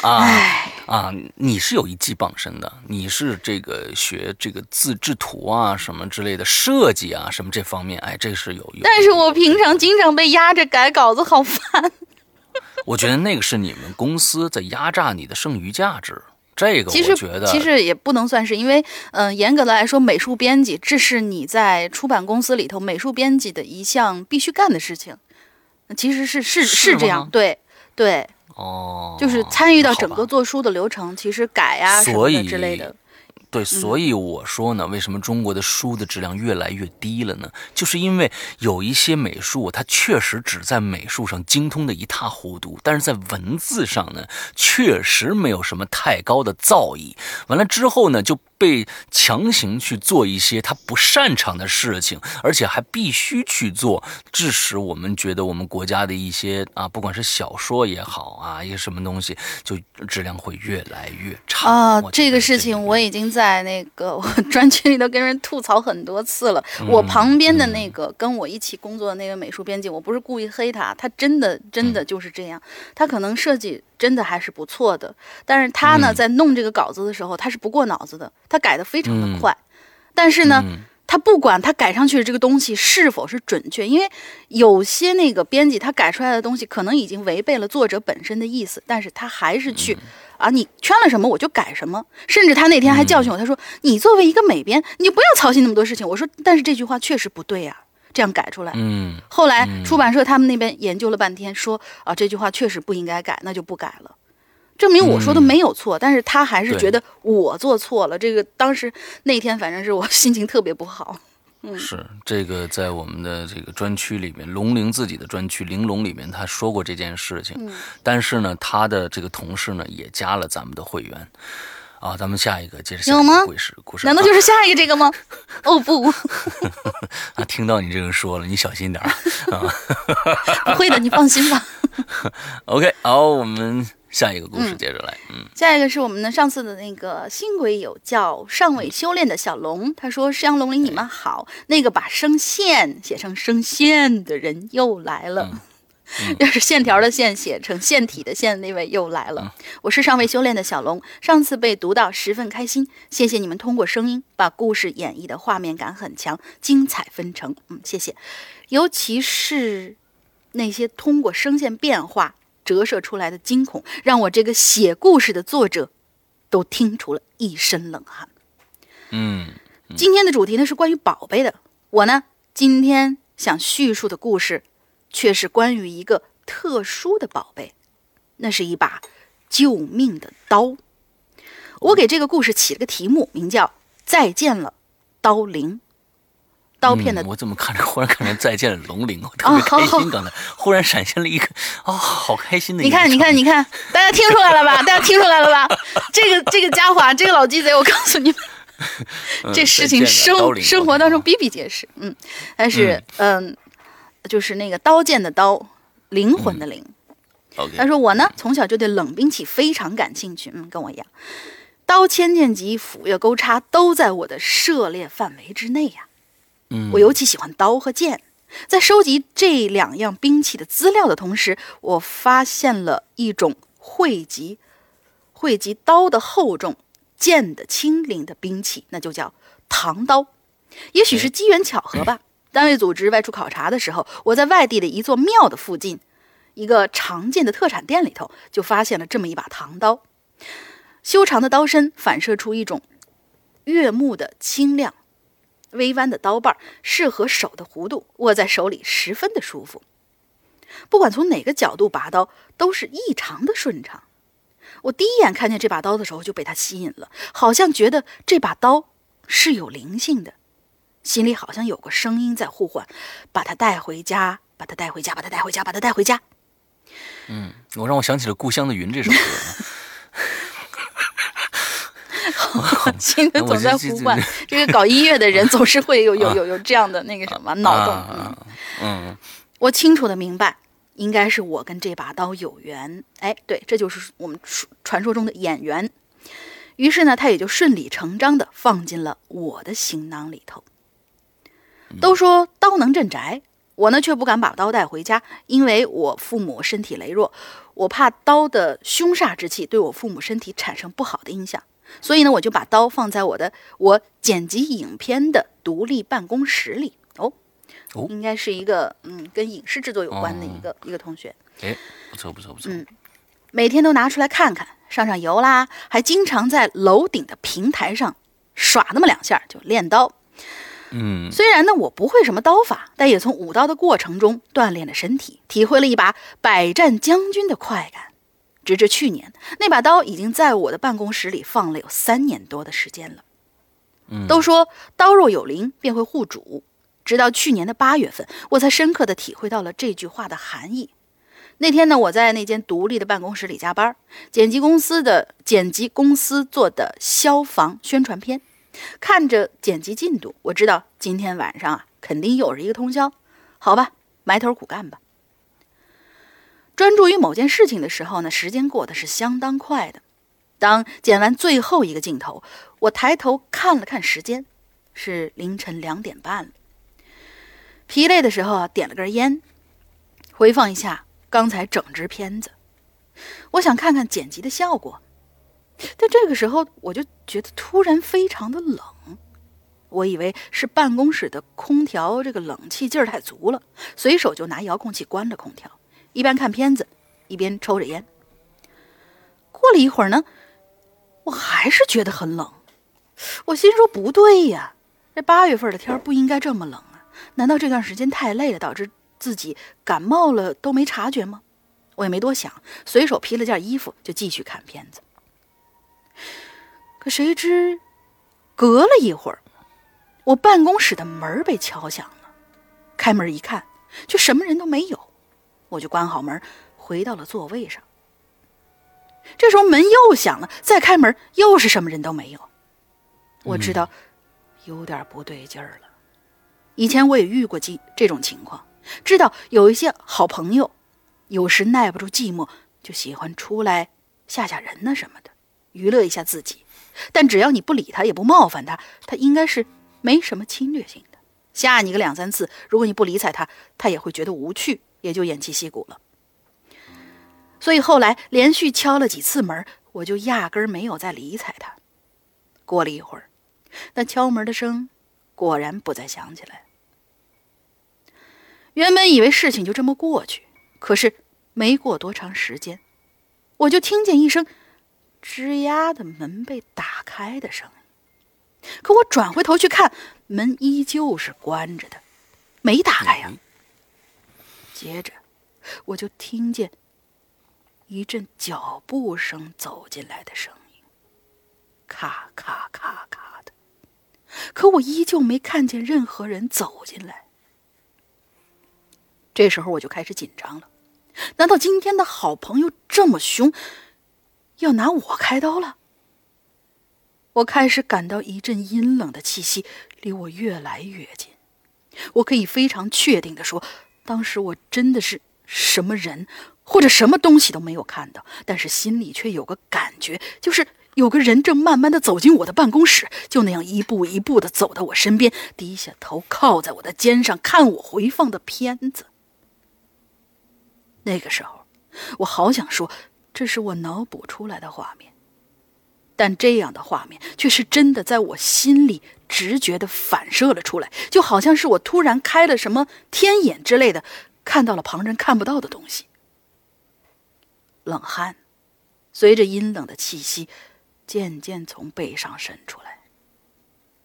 啊啊！你是有一技傍身的，你是这个学这个自制图啊什么之类的设计啊什么这方面，哎，这是有用。但是我平常经常被压着改稿子，好烦。*laughs* 我觉得那个是你们公司在压榨你的剩余价值。这个其实觉得其实也不能算是，因为嗯，严格的来说，美术编辑这是你在出版公司里头美术编辑的一项必须干的事情。其实是是是这样，对。对，哦，就是参与到整个做书的流程，其实改呀、什么的所以之类的。对，所以我说呢，为什么中国的书的质量越来越低了呢？就是因为有一些美术，它确实只在美术上精通的一塌糊涂，但是在文字上呢，确实没有什么太高的造诣。完了之后呢，就被强行去做一些他不擅长的事情，而且还必须去做，致使我们觉得我们国家的一些啊，不管是小说也好啊，一些什么东西，就质量会越来越差啊这个事情我已经在那个我专区里头跟人吐槽很多次了。嗯 *laughs* 我旁边的那个跟我一起工作的那个美术编辑，我不是故意黑他，他真的真嗯的就是这样。他可能设计真的还是不错的，但是他呢，嗯。在弄这个稿子的时候，他是不过脑子的，他改的非常嗯。的快。但是呢，嗯。他不管他改上去的这个东西是否是准确，因为有些那个编辑他改出来的东西可能已经违背了作者本身的意思，但是他还是去、啊，你圈了什么我就改什么。甚至他那天还教训我，他说：“你作为一个美编，你就不要操心那么多事情。”我说：“但是这句话确实不对呀、这样改出来。嗯后来出版社他们那边研究了半天，说啊这句话确实不应该改，那就不改了。证明我说的没有错，但是他还是觉得我做错了。这个当时那天反正是我心情特别不好。嗯是这个在我们的这个专区里面，龙玲自己的专区玲珑里面，他说过这件事情。嗯但是呢，他的这个同事呢也加了咱们的会员。啊，咱们下一个接着下故事故事。难道就是下一个这个吗？*laughs* 哦不，*laughs* 啊？听到你这个说了，你小心点儿啊。*laughs* 不会的，你放心吧。OK，好，我们下一个故事嗯接着来。嗯下一个是我们的上次的那个新鬼友叫尚未修炼的小龙，他说：“山羊龙鳞，你们好。那个把声线写成声线的人又来了。要是线条的线写成线体的线，那位又来了。我是尚未修炼的小龙，上次被读到十分开心，谢谢你们通过声音把故事演绎的画面感很强，精彩纷呈。嗯，谢谢，尤其是那些通过声线变化折射出来的惊恐，让我这个写故事的作者都听出了一身冷汗。嗯今天的主题呢是关于宝贝的，我呢今天想叙述的故事，却是关于一个特殊的宝贝，那是一把救命的刀。我给这个故事起了个题目，名叫《再见了，刀灵》。刀片的嗯我怎么看着忽然看见再见了龙鳞，我特别开心。刚才忽然闪现了一个啊、好开心的你看。你看，你看，大家听出来了吧？*laughs* 大家听出来了吧？这个这个家伙啊，这个老鸡贼，我告诉你们，嗯这事情生生活当中比比皆是。嗯，但是嗯、就是那个刀剑的刀，灵魂的灵。他说我呢，从小就对冷兵器非常感兴趣，嗯，跟我一样，刀、千剑戟、斧、钺、钩、叉都在我的涉猎范围之内呀、嗯我尤其喜欢刀和剑。在收集这两样兵器的资料的同时，我发现了一种汇集汇集刀的厚重、剑的轻灵的兵器，那就叫唐刀。也许是机缘巧合吧。单位组织外出考察的时候，我在外地的一座庙的附近，一个常见的特产店里头，就发现了这么一把唐刀。修长的刀身反射出一种悦目的清亮，微弯的刀把适合手的弧度，握在手里十分的舒服。不管从哪个角度拔刀，都是异常的顺畅。我第一眼看见这把刀的时候就被它吸引了，好像觉得这把刀是有灵性的，心里好像有个声音在呼唤：把它带回家，把它带回家，把它带回家，把它带回家。嗯我让我想起了《故乡的云》这首歌。心 *laughs* 里我总在呼唤。*laughs* 这个搞音乐的人总是会有有有 *laughs* 有这样的那个什么脑洞。嗯我清楚的明白，应该是我跟这把刀有缘。哎，对，这就是我们传传说中的眼缘。于是呢，他也就顺理成章的放进了我的行囊里头。都说刀能镇宅，我呢却不敢把刀带回家，因为我父母身体羸弱，我怕刀的凶煞之气对我父母身体产生不好的影响，所以呢，我就把刀放在我的我剪辑影片的独立办公室里。哦，哦应该是一个嗯跟影视制作有关的一个、一个同学，哎，不错不错不错。嗯每天都拿出来看看，上上油啦，还经常在楼顶的平台上耍那么两下就练刀。嗯虽然呢我不会什么刀法，但也从舞刀的过程中锻炼了身体，体会了一把百战将军的快感。直至去年，那把刀已经在我的办公室里放了有三年多的时间了。嗯，都说刀若有灵便会护主，直到去年的八月份，我才深刻的体会到了这句话的含义。那天呢，我在那间独立的办公室里加班，剪辑公司的剪辑公司做的消防宣传片，看着剪辑进度，我知道今天晚上啊肯定又是一个通宵。好吧，埋头苦干吧。专注于某件事情的时候呢，时间过得是相当快的。当剪完最后一个镜头，我抬头看了看时间，是凌晨两点半了。疲累的时候啊，点了根烟，回放一下刚才整支片子。我想看看剪辑的效果，但这个时候我就觉得突然非常的冷。我以为是办公室的空调这个冷气劲儿太足了，随手就拿遥控器关了空调，一边看片子一边抽着烟。过了一会儿呢。我还是觉得很冷，我心说不对呀，这八月份的天不应该这么冷啊！难道这段时间太累了，导致自己感冒了都没察觉吗？我也没多想，随手披了件衣服就继续看片子。可谁知，隔了一会儿，我办公室的门被敲响了，开门一看，却什么人都没有，我就关好门，回到了座位上。这时候门又响了，再开门又是什么人都没有。我知道有点不对劲儿了。以前我也遇过这这种情况，知道有一些好朋友，有时耐不住寂寞，就喜欢出来吓吓人呢什么的，娱乐一下自己。但只要你不理他，也不冒犯他，他应该是没什么侵略性的。吓你个两三次，如果你不理睬他，他也会觉得无趣，也就偃旗息鼓了。所以后来连续敲了几次门，我就压根没有再理睬他。过了一会儿，那敲门的声果然不再响起来。原本以为事情就这么过去，可是没过多长时间，我就听见一声“吱呀”的门被打开的声音。可我转回头去看，门依旧是关着的，没打开呀。接着，我就听见。一阵脚步声走进来的声音，咔咔咔咔的，可我依旧没看见任何人走进来。这时候我就开始紧张了，难道今天的好朋友这么凶，要拿我开刀了？我开始感到一阵阴冷的气息离我越来越近。我可以非常确定的说，当时我真的是什么人。或者什么东西都没有看到，但是心里却有个感觉，就是有个人正慢慢的走进我的办公室，就那样一步一步的走到我身边，低下头靠在我的肩上，看我回放的片子。那个时候，我好想说这是我脑补出来的画面，但这样的画面却是真的在我心里直觉的反射了出来，就好像是我突然开了什么天眼之类的，看到了旁人看不到的东西。冷汗随着阴冷的气息渐渐从背上渗出来，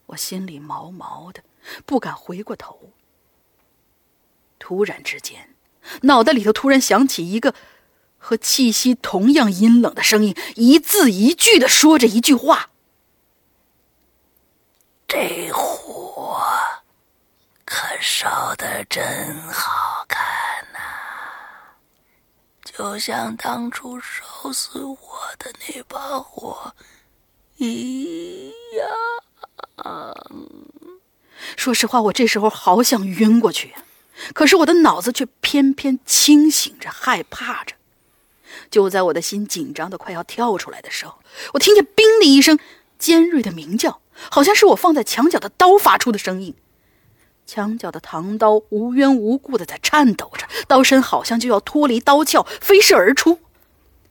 我心里毛毛的，不敢回过头。突然之间，脑袋里头突然响起一个和气息同样阴冷的声音，一字一句的说着一句话：“这火可烧的真好看呐。”就像当初烧死我的那把火一样。说实话，我这时候好想晕过去呀，可是我的脑子却偏偏清醒着，害怕着。就在我的心紧张的快要跳出来的时候，我听见“冰”的一声尖锐的鸣叫，好像是我放在墙角的刀发出的声音。墙角的唐刀无缘无故的在颤抖着，刀身好像就要脱离刀鞘飞射而出。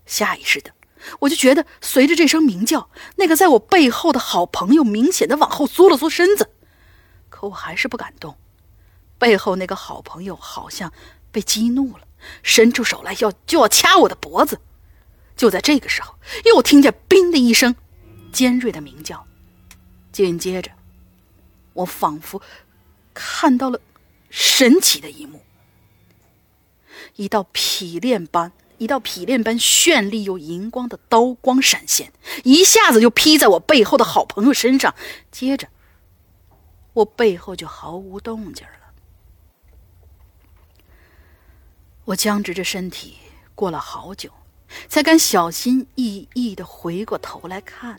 下意识的，我就觉得随着这声鸣叫，那个在我背后的好朋友明显的往后缩了缩身子，可我还是不敢动。背后那个好朋友好像被激怒了，伸出手来要就要掐我的脖子。就在这个时候，又听见“冰”的一声尖锐的鸣叫，紧接着。我仿佛看到了神奇的一幕：一道劈炼般、一道劈炼般绚丽又荧光的刀光闪现，一下子就劈在我背后的好朋友身上，接着我背后就毫无动静了。我僵直着身体，过了好久，才敢小心翼翼的回过头来看。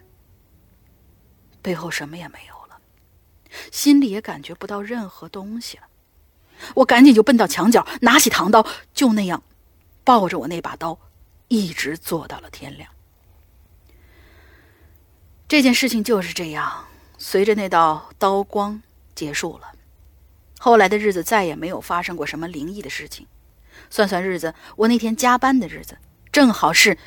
背后什么也没有了，心里也感觉不到任何东西了。我赶紧就奔到墙角，拿起唐刀，就那样抱着我那把刀，一直做到了天亮。这件事情就是这样，随着那道刀光结束了。后来的日子再也没有发生过什么灵异的事情。算算日子，我那天加班的日子，正好是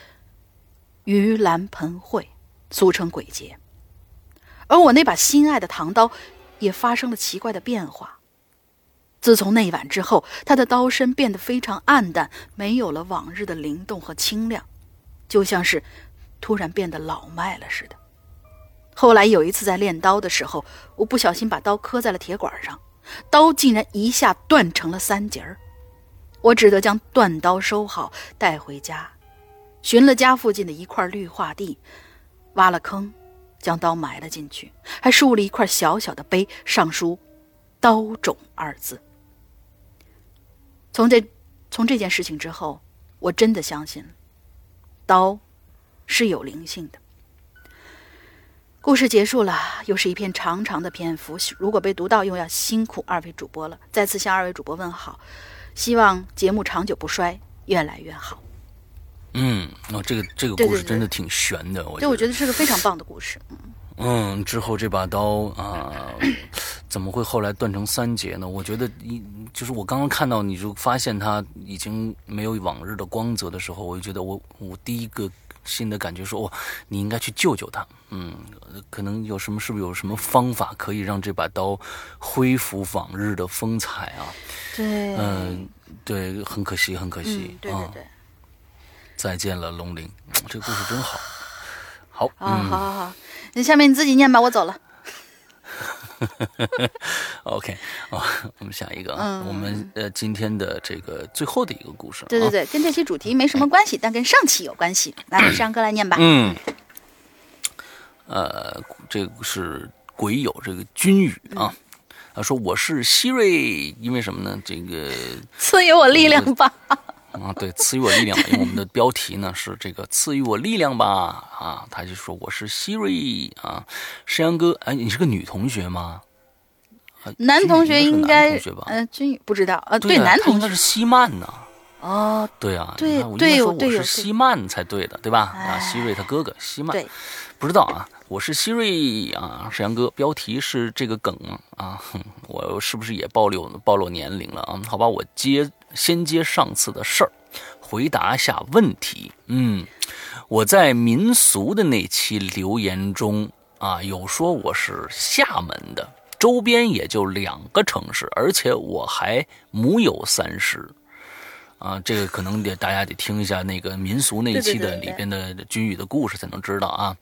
盂兰盆会，俗称鬼节。而我那把心爱的唐刀，也发生了奇怪的变化。自从那晚之后，他的刀身变得非常暗淡，没有了往日的灵动和清亮，就像是突然变得老迈了似的。后来有一次在练刀的时候，我不小心把刀磕在了铁管上，刀竟然一下断成了三截儿。我只得将断刀收好，带回家，寻了家附近的一块绿化地，挖了坑，将刀埋了进去，还竖了一块小小的碑，上书“刀冢”二字。从这从这件事情之后，我真的相信了，刀是有灵性的。故事结束了，又是一篇长长的篇幅，如果被读到，又要辛苦二位主播了。再次向二位主播问好。希望节目长久不衰，越来越好。嗯，哦，这个这个故事真的挺悬的，我对，我觉得是个非常棒的故事。嗯嗯，之后这把刀啊，*coughs* 怎么会后来断成三截呢？我觉得一就是我刚刚看到你就发现它已经没有往日的光泽的时候，我就觉得我我第一个。新的感觉说，哦，你应该去救救他。嗯，可能有什么？是不是有什么方法可以让这把刀恢复往日的风采啊？对，嗯，对，很可惜，很可惜。对对对。再见了，龙鳞。这个故事真好。好啊，好好好，那下面你自己念吧，我走了。*laughs* OK，啊，我们下一个啊，我们呃今天的这个最后的一个故事，对对对，跟这期主题没什么关系，但跟上期有关系。来，山哥来念吧。嗯，呃，这个是鬼友这个君宇啊，他说我是希瑞，因为什么呢？这个赐予我力量吧。啊，对，赐予我力量，因为我们的标题呢是这个赐予我力量吧。啊，他就说我是希瑞啊，山羊哥，哎，你是个女同学吗？男同学应该，嗯，君宇不知道，呃，对，男同学应该是希曼呢。哦，对啊，对对，我是希曼才对的，对吧？啊，希瑞他哥哥希曼，不知道啊，我是希瑞啊，沈阳哥，标题是这个梗啊，我是不是也暴露暴露年龄了啊？好吧，我接。先接上次的事儿，回答下问题。嗯，我在民俗的那期留言中啊，有说我是厦门的，周边也就两个城市，而且我还母有三十。啊，这个可能得大家得听一下那个民俗那一期的里边的君宇的故事才能知道啊。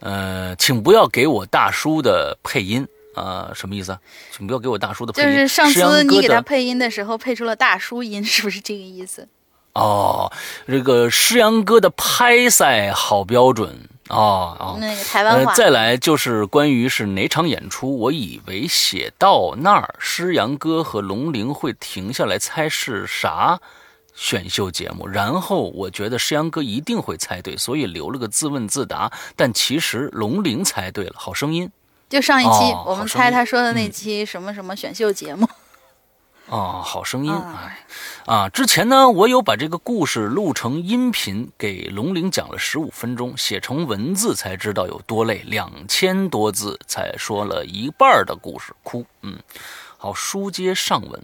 呃，请不要给我大叔的配音。啊，什么意思？请不要给我大叔的配音。就是上次你给他配音的时候配出了大叔音，*laughs* 是不是这个意思？哦，这个诗阳哥的拍赛好标准哦哦。那个台湾话。再来就是关于是哪场演出，我以为写到那儿，诗阳哥和龙玲会停下来猜是啥选秀节目，然后我觉得诗阳哥一定会猜对，所以留了个自问自答。但其实龙玲猜对了，好声音。就上一期我们猜他说的那期什么什么选秀节目，*laughs* 哦，好声音，哎，啊，之前呢，我有把这个故事录成音频给龙玲讲了十五分钟，写成文字才知道有多累，两千多字才说了一半的故事，哭，嗯，好，书接上文，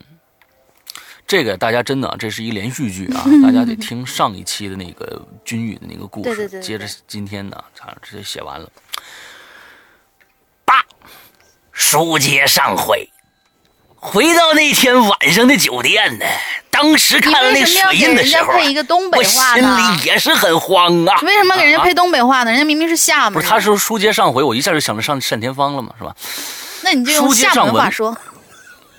这个大家真的，这是一连续剧啊，大家得 *laughs* 听上一期的那个君宇的那个故事，接着今天呢，差直接写完了。书接上回，回到那天晚上的酒店呢。当时看到那水印的时候，我心里也是很慌啊。为什么给人家配东北话呢？人家明明是厦门。不是，他说书接上回，我一下就想着上单田芳了嘛，是吧？那你就用厦门话说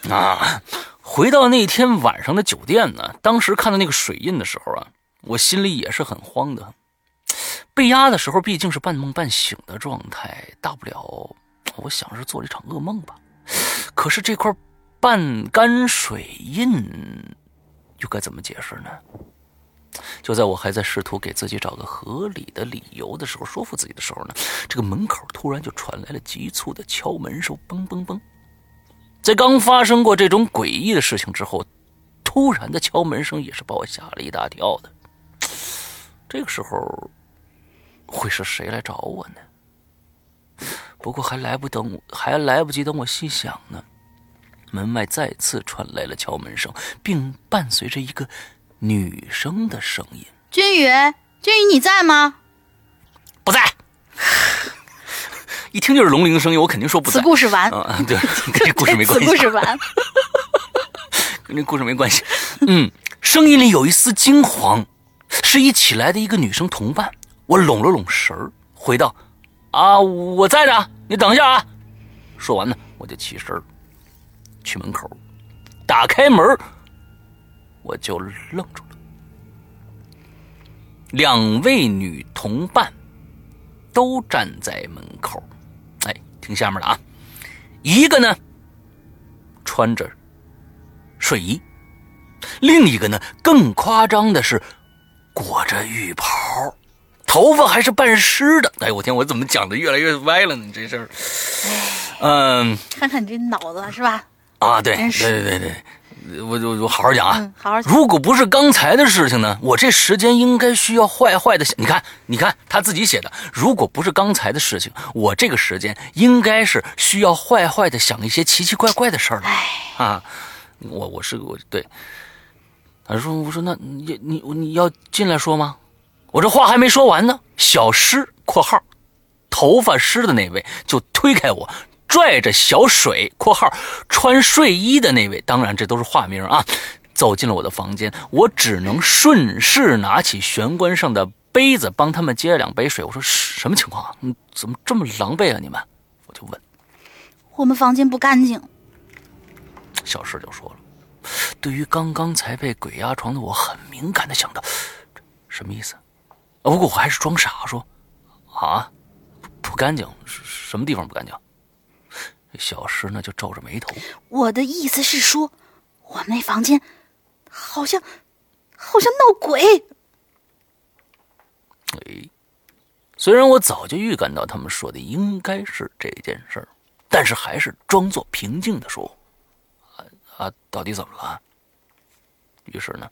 啊。回到那天晚上的酒店呢，当时看到那个水印的时候啊，我心里也是很慌的。被压的时候毕竟是半梦半醒的状态，大不了我想是做了一场噩梦吧。可是这块半干水印又该怎么解释呢？就在我还在试图给自己找个合理的理由的时候，说服自己的时候呢，这个门口突然就传来了急促的敲门声，嘣嘣嘣。在刚发生过这种诡异的事情之后，突然的敲门声也是把我吓了一大跳的。这个时候，会是谁来找我呢？不过还来不等，还来不及等我细想呢，门外再次传来了敲门声，并伴随着一个女生的声音：“君宇，君宇，你在吗？”“不在。*laughs* ”一听就是龙鳞的声音，我肯定说不在。此故事完。嗯，对，跟这故事没关系。此故事完，*laughs* 跟这故事没关系。嗯，声音里有一丝惊慌，是一起来的一个女生同伴。我拢了拢神儿，回道：“啊，我在呢，你等一下啊。”说完呢，我就起身去门口，打开门，我就愣住了。两位女同伴都站在门口。哎听下面的啊，一个呢穿着睡衣，另一个呢更夸张的是裹着浴袍，头发还是半湿的。哎，我天，我怎么讲的越来越歪了呢？这事儿，嗯，看看你这脑子是吧？啊，对，对对对对。我我我好好讲啊！好好讲。如果不是刚才的事情呢，我这时间应该需要坏坏的想。你看，你看他自己写的。如果不是刚才的事情，我这个时间应该是需要坏坏的想一些奇奇怪怪的事儿了。啊，我我是我对。他说：“我说那你你你要进来说吗？”我这话还没说完呢，小诗（括号头发湿的那位）就推开我。拽着小水（括号穿睡衣的那位），当然这都是化名啊，走进了我的房间。我只能顺势拿起玄关上的杯子，帮他们接了两杯水。我说：“什么情况啊？怎么这么狼狈啊？你们？”我就问：“我们房间不干净。”小诗就说了：“对于刚刚才被鬼压床的我，很敏感的想到，什么意思？不过我还是装傻说：‘啊，不干净？什么地方不干净？’”小石呢，就皱着眉头。我的意思是说，我们那房间好像好像闹鬼。哎，虽然我早就预感到他们说的应该是这件事儿，但是还是装作平静的说：“啊啊，到底怎么了？”于是呢，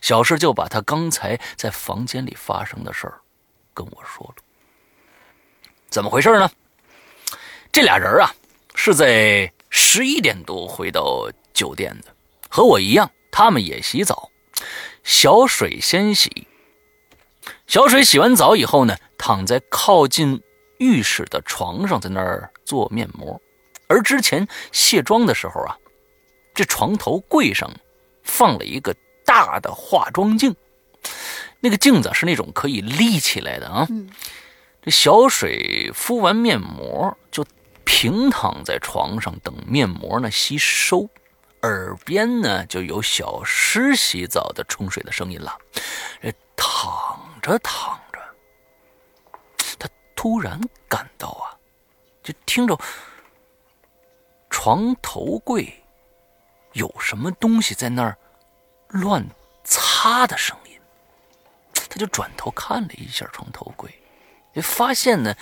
小石就把他刚才在房间里发生的事儿跟我说了。怎么回事呢？这俩人啊。是在十一点多回到酒店的，和我一样，他们也洗澡。小水先洗，小水洗完澡以后呢，躺在靠近浴室的床上，在那儿做面膜。而之前卸妆的时候啊，这床头柜上放了一个大的化妆镜，那个镜子是那种可以立起来的啊。这小水敷完面膜就。平躺在床上等面膜呢吸收，耳边呢就有小诗洗澡的冲水的声音了。这躺着躺着，他突然感到啊，就听着床头柜有什么东西在那儿乱擦的声音。他就转头看了一下床头柜，就发现呢，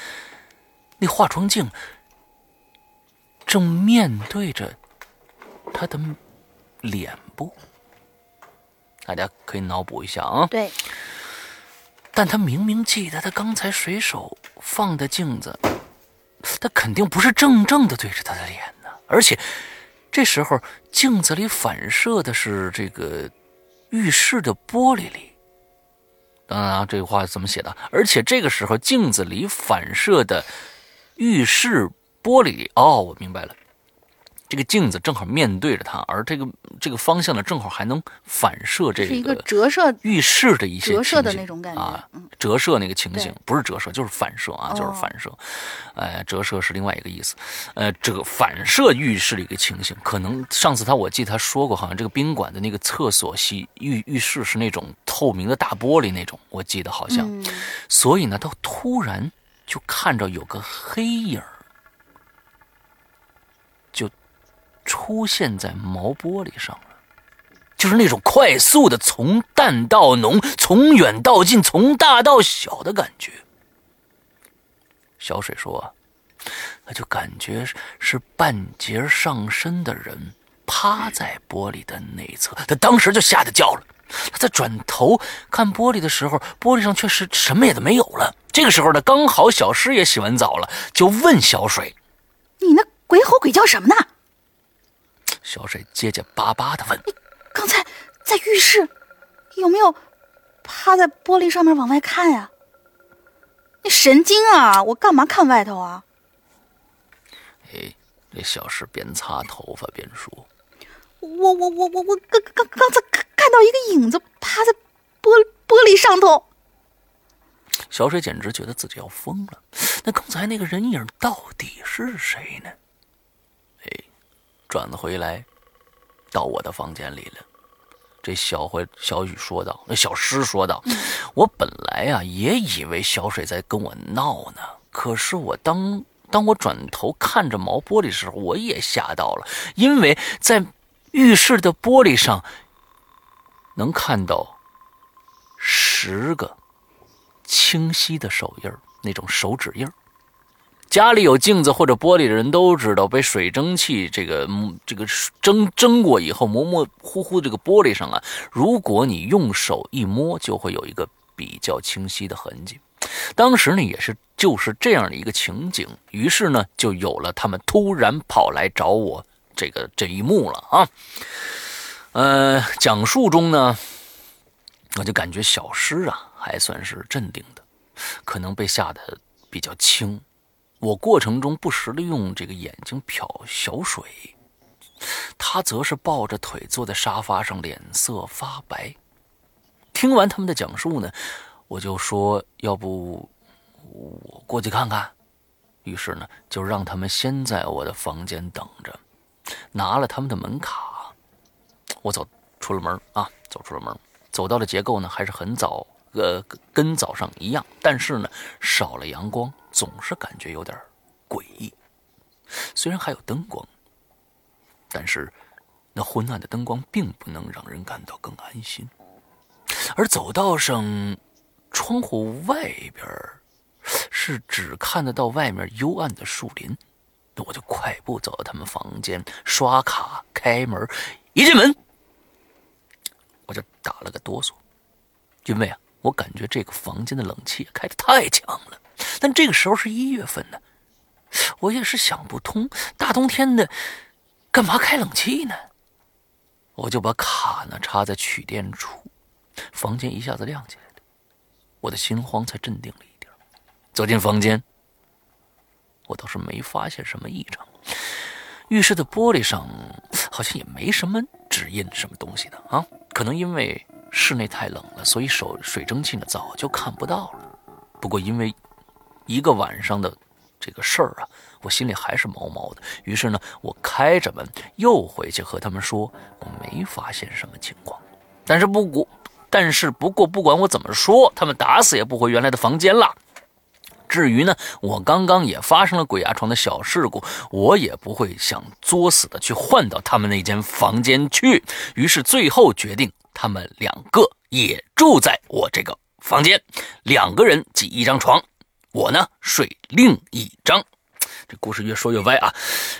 那化妆镜。正面对着他的脸部，大家可以脑补一下啊。对。但他明明记得他刚才随手放的镜子，他肯定不是正正的对着他的脸呢。而且这时候镜子里反射的是这个浴室的玻璃里。当然啊，这句话怎么写的？而且这个时候镜子里反射的浴室。玻璃里哦，我明白了，这个镜子正好面对着他，而这个这个方向呢，正好还能反射这是一个折射浴室的一些折射的那种感觉啊嗯，折射那个情形不是折射，就是反射啊，就是哦反射。呃，折射是另外一个意思。呃，这个反射浴室的一个情形，可能上次他我记得他说过，好像这个宾馆的那个厕所洗浴浴室是那种透明的大玻璃那种，我记得好像。嗯，所以呢，他突然就看着有个黑影儿就出现在毛玻璃上了，就是那种快速的从淡到浓、从远到近、从大到小的感觉。小水说：“他就感觉是半截上身的人趴在玻璃的内侧，他当时就吓得叫了。他在转头看玻璃的时候，玻璃上却是什么也都没有了。这个时候呢，刚好小师也洗完澡了，就问小水。你那鬼吼鬼叫什么呢？小水结结巴巴的问刚才在浴室有没有趴在玻璃上面往外看呀、你神经啊！我干嘛看外头啊？：“哎，这小石边擦头发边说。”我我我我我刚刚刚才看看到一个影子趴在玻玻璃上头。小水简直觉得自己要疯了。那刚才那个人影到底是谁呢？哎，转回来，到我的房间里了。这小回小雨说道：“那小诗说道，我本来啊也以为小水在跟我闹呢，可是我当当我转头看着毛玻璃的时候，我也吓到了，因为在浴室的玻璃上能看到十个清晰的手印儿，那种手指印儿。家里有镜子或者玻璃的人都知道，被水蒸气这个这个蒸蒸过以后，模模糊糊这个玻璃上啊，如果你用手一摸，就会有一个比较清晰的痕迹。当时呢，也是就是这样的一个情景，于是呢，就有了他们突然跑来找我这个这一幕了啊。呃，讲述中呢，我就感觉小诗啊还算是镇定的，可能被吓得比较轻。我过程中不时的用这个眼睛瞟小水，他则是抱着腿坐在沙发上，脸色发白。听完他们的讲述呢，我就说要不我过去看看。于是呢，就让他们先在我的房间等着，拿了他们的门卡。我走出了门啊，走出了门，走到了结构呢，还是很早，呃，跟早上一样，但是呢，少了阳光，总是感觉有点诡异。虽然还有灯光，但是那昏暗的灯光并不能让人感到更安心。而走道上，窗户外边是只看得到外面幽暗的树林。那我就快步走到他们房间，刷卡开门，一进门我就打了个哆嗦，因为啊，我感觉这个房间的冷气开得太强了。但这个时候是一月份呢，我也是想不通，大冬天的干嘛开冷气呢？我就把卡呢插在取电处，房间一下子亮起来了，我的心慌才镇定了一点。走进房间，我倒是没发现什么异常。浴室的玻璃上好像也没什么指印什么东西的啊，可能因为室内太冷了，所以手水蒸气呢早就看不到了。不过因为一个晚上的这个事儿啊，我心里还是毛毛的。于是呢，我开着门又回去和他们说，我没发现什么情况。但是不过，但是不过，不管我怎么说，他们打死也不回原来的房间了。至于呢，我刚刚也发生了鬼压床的小事故，我也不会想作死的去换到他们那间房间去。于是最后决定，他们两个也住在我这个房间，两个人挤一张床，我呢睡另一张。这故事越说越歪啊。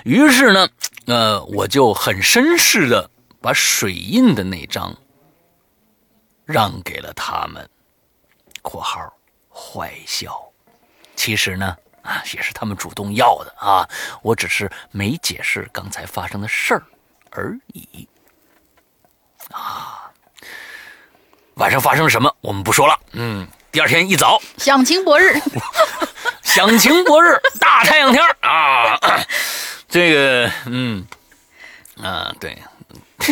于是呢，呃，我就很绅士的把水印的那张让给了他们（括号坏笑）。其实呢，啊，也是他们主动要的啊，我只是没解释刚才发生的事儿而已。啊，晚上发生了什么，我们不说了。嗯，第二天一早，响晴博日，*laughs* 响晴博日，大太阳天儿啊，*coughs* 这个，嗯，啊，对，*laughs*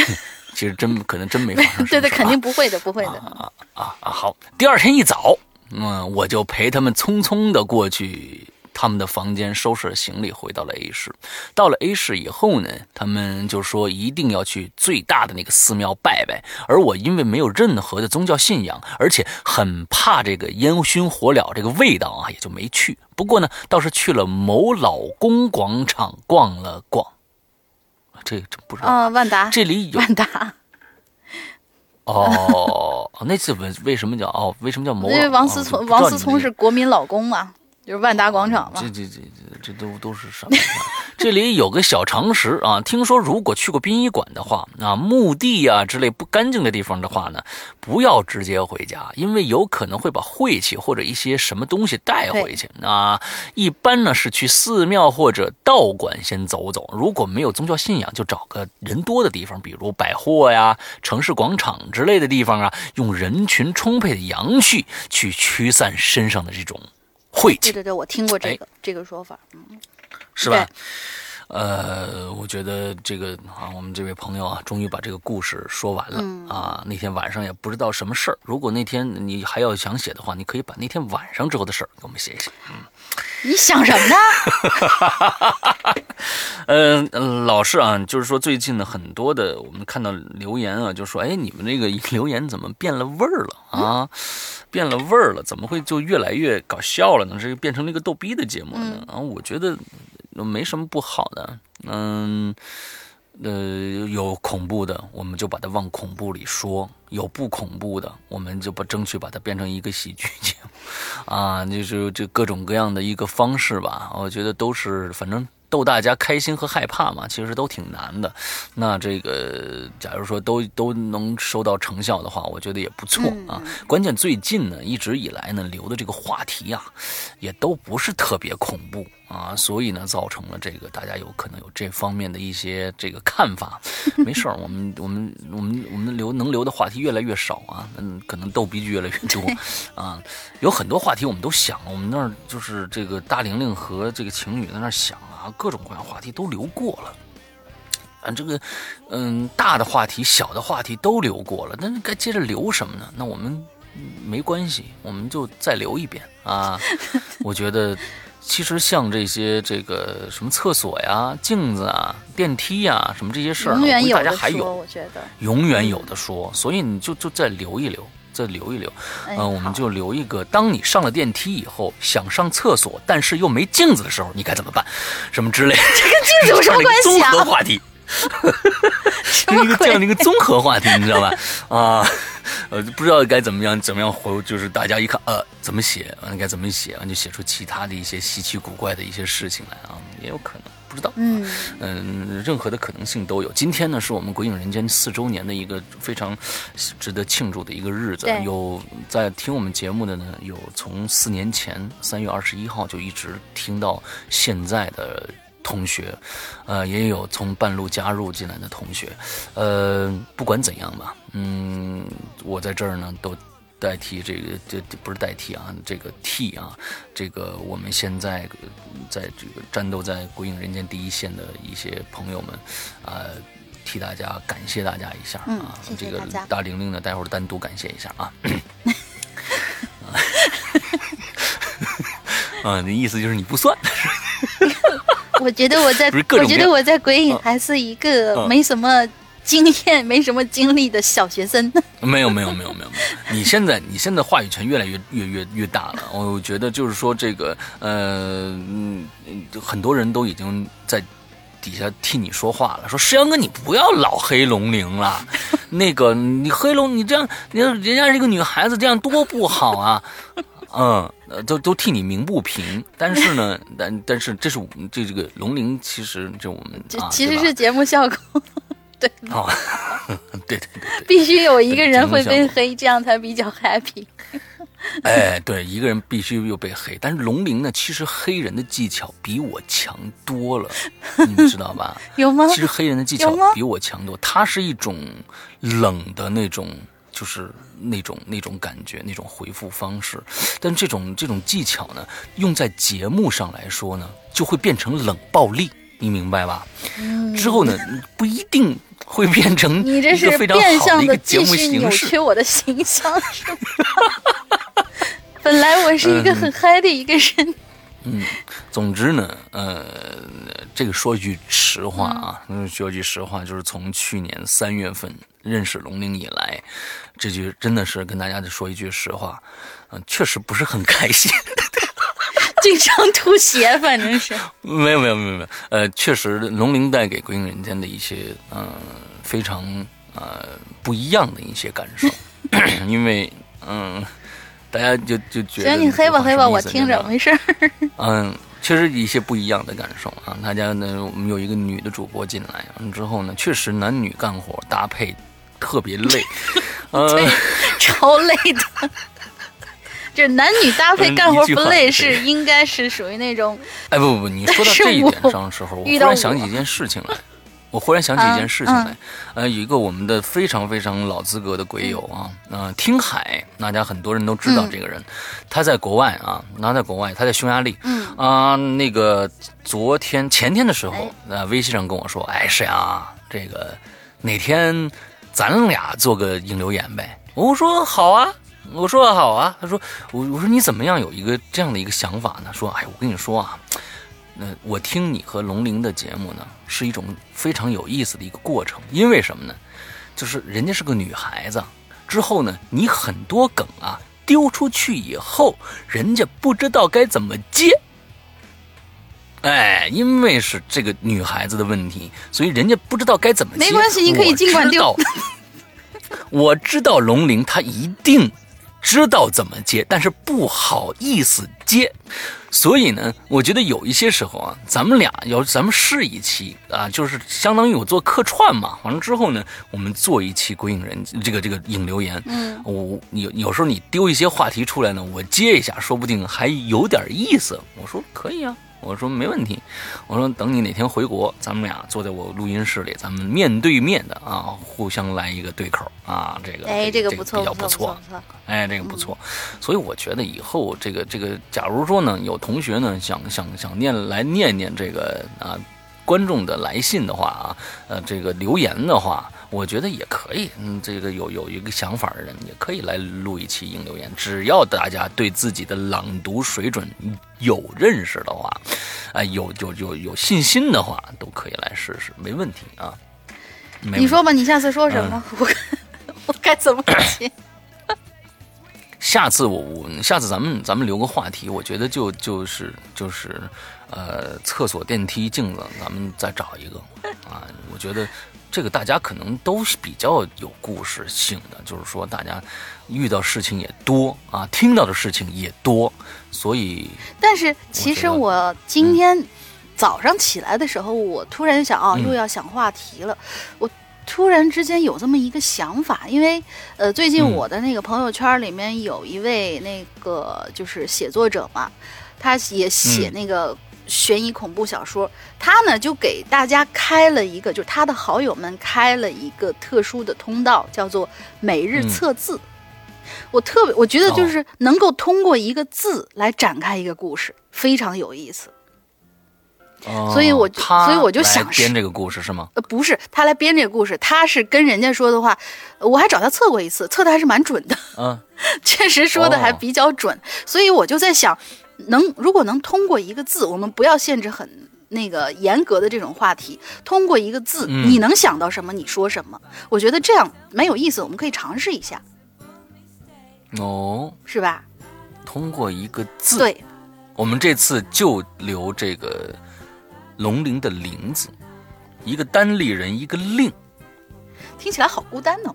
其实真可能真没发生。对对，肯定不会的，不会的。啊啊啊！好，第二天一早，嗯，我就陪他们匆匆的过去。他们的房间收拾了行李，回到了 A 市。到了 A 市以后呢，他们就说一定要去最大的那个寺庙拜拜。而我因为没有任何的宗教信仰，而且很怕这个烟熏火燎这个味道啊，也就没去。不过呢，倒是去了某老公广场逛了逛。这这不知道啊，万达这里有万达。哦，那次为为什么叫哦？为什么叫某？因为王思聪，王思聪是国民老公嘛。就是万达广场嘛，这这这这这都都是什么？这里有个小常识啊，听说如果去过殡仪馆的话，啊墓地啊之类不干净的地方的话呢，不要直接回家，因为有可能会把晦气或者一些什么东西带回去。啊，一般呢是去寺庙或者道馆先走走，如果没有宗教信仰，就找个人多的地方，比如百货呀、城市广场之类的地方啊，用人群充沛的阳气去驱散身上的这种。晦气，对对对，我听过这个这个说法，嗯，是吧？呃，我觉得这个啊，我们这位朋友啊，终于把这个故事说完了啊。那天晚上也不知道什么事儿，如果那天你还要想写的话，你可以把那天晚上之后的事儿给我们写一写。嗯，你想什么呢？嗯，*laughs* 老师啊，就是说最近呢，很多的我们看到留言啊，就说哎，你们那个留言怎么变了味儿了啊？变了味儿了，怎么会就越来越搞笑了呢？这变成了一个逗逼的节目呢？啊，我觉得没什么不好的。嗯，呃，有恐怖的，我们就把它往恐怖里说；有不恐怖的，我们就把争取把它变成一个喜剧节目。啊，就是这各种各样的一个方式吧，我觉得都是反正。逗大家开心和害怕嘛，其实都挺难的。那这个，假如说都都能收到成效的话，我觉得也不错啊。关键最近呢，一直以来呢，留的这个话题啊，也都不是特别恐怖。啊，所以呢，造成了这个大家有可能有这方面的一些这个看法。没事儿，我们我们我们我们留能留的话题越来越少啊，嗯，可能逗逼剧越来越多 *laughs* 啊。有很多话题我们都想了，我们那儿就是这个大玲玲和这个晴雨在那儿想啊，各种各样话题都留过了。啊，这个嗯，大的话题、小的话题都留过了，那该接着留什么呢？那我们没关系，我们就再留一遍啊。我觉得。其实像这些这个什么厕所呀、镜子啊、电梯呀什么这些事儿，永远有的说，我觉得永远有的说。所以你就就再留一留，再留一留。嗯，我们就留一个：当你上了电梯以后，想上厕所，但是又没镜子的时候，你该怎么办？什么之类？这跟镜子有什么 *laughs* 关系啊？综合话题，*laughs* 一个这样的一个综合话题，你知道吧？啊。呃，不知道该怎么样，怎么样回，就是大家一看，呃，怎么写，完了该怎么写，完就写出其他的一些稀奇古怪的一些事情来啊，也有可能，不知道，嗯嗯，任何的可能性都有。今天呢，是我们《鬼影人间》四周年的一个非常值得庆祝的一个日子。有在听我们节目的呢，有从四年前三月二十一号就一直听到现在的。同学，呃，也有从半路加入进来的同学，呃，不管怎样吧，嗯，我在这儿呢，都代替这个，这不是代替啊，这个替啊，这个我们现在在这个战斗在鬼影人间第一线的一些朋友们，呃，替大家感谢大家一下啊，这个大玲玲呢，待会儿单独感谢一下啊。*laughs* *laughs* 啊，那意思就是你不算。我觉得我在，我觉得我在鬼影还是一个没什么经验、没什么经历的小学生。*laughs* 没有，没有，没有，没有，没有。你现在，你现在话语权越来越越越越大了。我觉得就是说，这个呃，嗯，很多人都已经在底下替你说话了，说石阳哥，你不要老黑龙陵了。*laughs* 那个，你黑龙，你这样，你人家是一个女孩子，这样多不好啊。嗯，都都替你鸣不平，但是呢，*laughs* 但但是这是我们这这个龙鳞，其实这我们这其实是节目效果，*laughs* 对，哦，*laughs* 对对对，必须有一个人会被黑，这样才比较 happy。哎，对，一个人必须又被黑，但是龙鳞呢，其实黑人的技巧比我强多了，你们知道吧？有吗？其实黑人的技巧比我强多，他是一种冷的那种。就是那种那种感觉，那种回复方式，但这种这种技巧呢，用在节目上来说呢，就会变成冷暴力。你明白吧？嗯之后呢，不一定会变成你这是一个非常变好的一个节相的继目形续扭曲式。我的形象，是吗？*laughs* 本来我是一个很嗨的一个人，总之呢，呃，这个说句实话啊，嗯，说句实话，就是从去年三月份认识龙鳞以来，这句真的是跟大家说一句实话，嗯、确实不是很开心。*laughs* 经常吐血，反正是。没有没有没有没有，呃，确实龙鳞带给鬼影人间的一些呃非常呃不一样的一些感受，*coughs* 因为嗯、大家就就觉得行，你黑吧黑吧，我听着，没事儿。*laughs* 嗯，确实一些不一样的感受啊。大家呢，我们有一个女的主播进来，完之后呢，确实男女干活搭配特别累，*laughs* 呃，对，超累的。*laughs* 就是男女搭配嗯干活不累，是应该是属于那种哎不不不，你说到这一点上的时候，我遇到忽然想起一件事情来。我忽然想起一件事情嗯来，呃，有一个我们的非常非常老资格的鬼友啊，呃，听海，大家很多人都知道嗯这个人，他在国外啊，他在国外，他在匈牙利，嗯啊、那个昨天前天的时候那，呃，微信上跟我说，哎，沈阳啊，这个哪天咱俩做个影留言呗？我说好啊，我说好啊。他说我我说你怎么样有一个这样的一个想法呢？说哎，我跟你说啊，那我听你和龙玲的节目呢，是一种非常有意思的一个过程。因为什么呢？就是人家是个女孩子，之后呢，你很多梗啊丢出去以后，人家不知道该怎么接。哎，因为是这个女孩子的问题，所以人家不知道该怎么接。没关系你可以尽管丢我知道。我知道龙玲她一定知道怎么接，但是不好意思接。所以呢，我觉得有一些时候啊，咱们俩要咱们试一期啊，就是相当于我做客串嘛。完了之后呢，我们做一期鬼影人这个这个影留言。嗯，我有有时候你丢一些话题出来呢，我接一下，说不定还有点意思。我说可以啊，我说没问题。我说等你哪天回国，咱们俩坐在我录音室里，咱们面对面的啊，互相来一个对口啊，这个哎，这个不错，比较不错。哎，这个不错，所以我觉得以后这个这个，假如说呢，有同学呢想想想念来念念这个啊观众的来信的话啊，呃，这个留言的话，我觉得也可以。嗯，这个有有一个想法的人也可以来录一期应留言，只要大家对自己的朗读水准有认识的话，哎、有有有有信心的话，都可以来试试，没问题啊。题你说吧，你下次说什么？嗯我 *coughs* 我该怎么接？下次我我下次咱们咱们留个话题，我觉得就就是就是，呃，厕所、电梯、镜子，咱们再找一个啊。我觉得这个大家可能都是比较有故事性的，就是说大家遇到事情也多啊，听到的事情也多，所以但是其实我今天早上起来的时候，我突然想啊，嗯又要想话题了。我突然之间有这么一个想法，因为呃，最近嗯我的那个朋友圈里面有一位那个就是写作者嘛，他也写嗯那个。悬疑恐怖小说，他呢就给大家开了一个，就是他的好友们开了一个特殊的通道，叫做每日嗯测字。我特别，我觉得就哦是能够通过一个字来展开一个故事，非常有意思。所以我就所以我就想编这个故事是吗？呃，不是他来编这个故事，他是跟人家说的话，我还找他测过一次，测的还是蛮准的，嗯，*laughs* 确实说的还哦比较准。所以我就在想，能如果能通过一个字，我们不要限制很那个严格的这种话题，通过一个字，嗯。你能想到什么，你说什么，我觉得这样蛮有意思，我们可以尝试一下，哦，是吧？通过一个字，对，我们这次就留这个龙鳞的鳞字，一个单立人，一个令。听起来好孤单哦，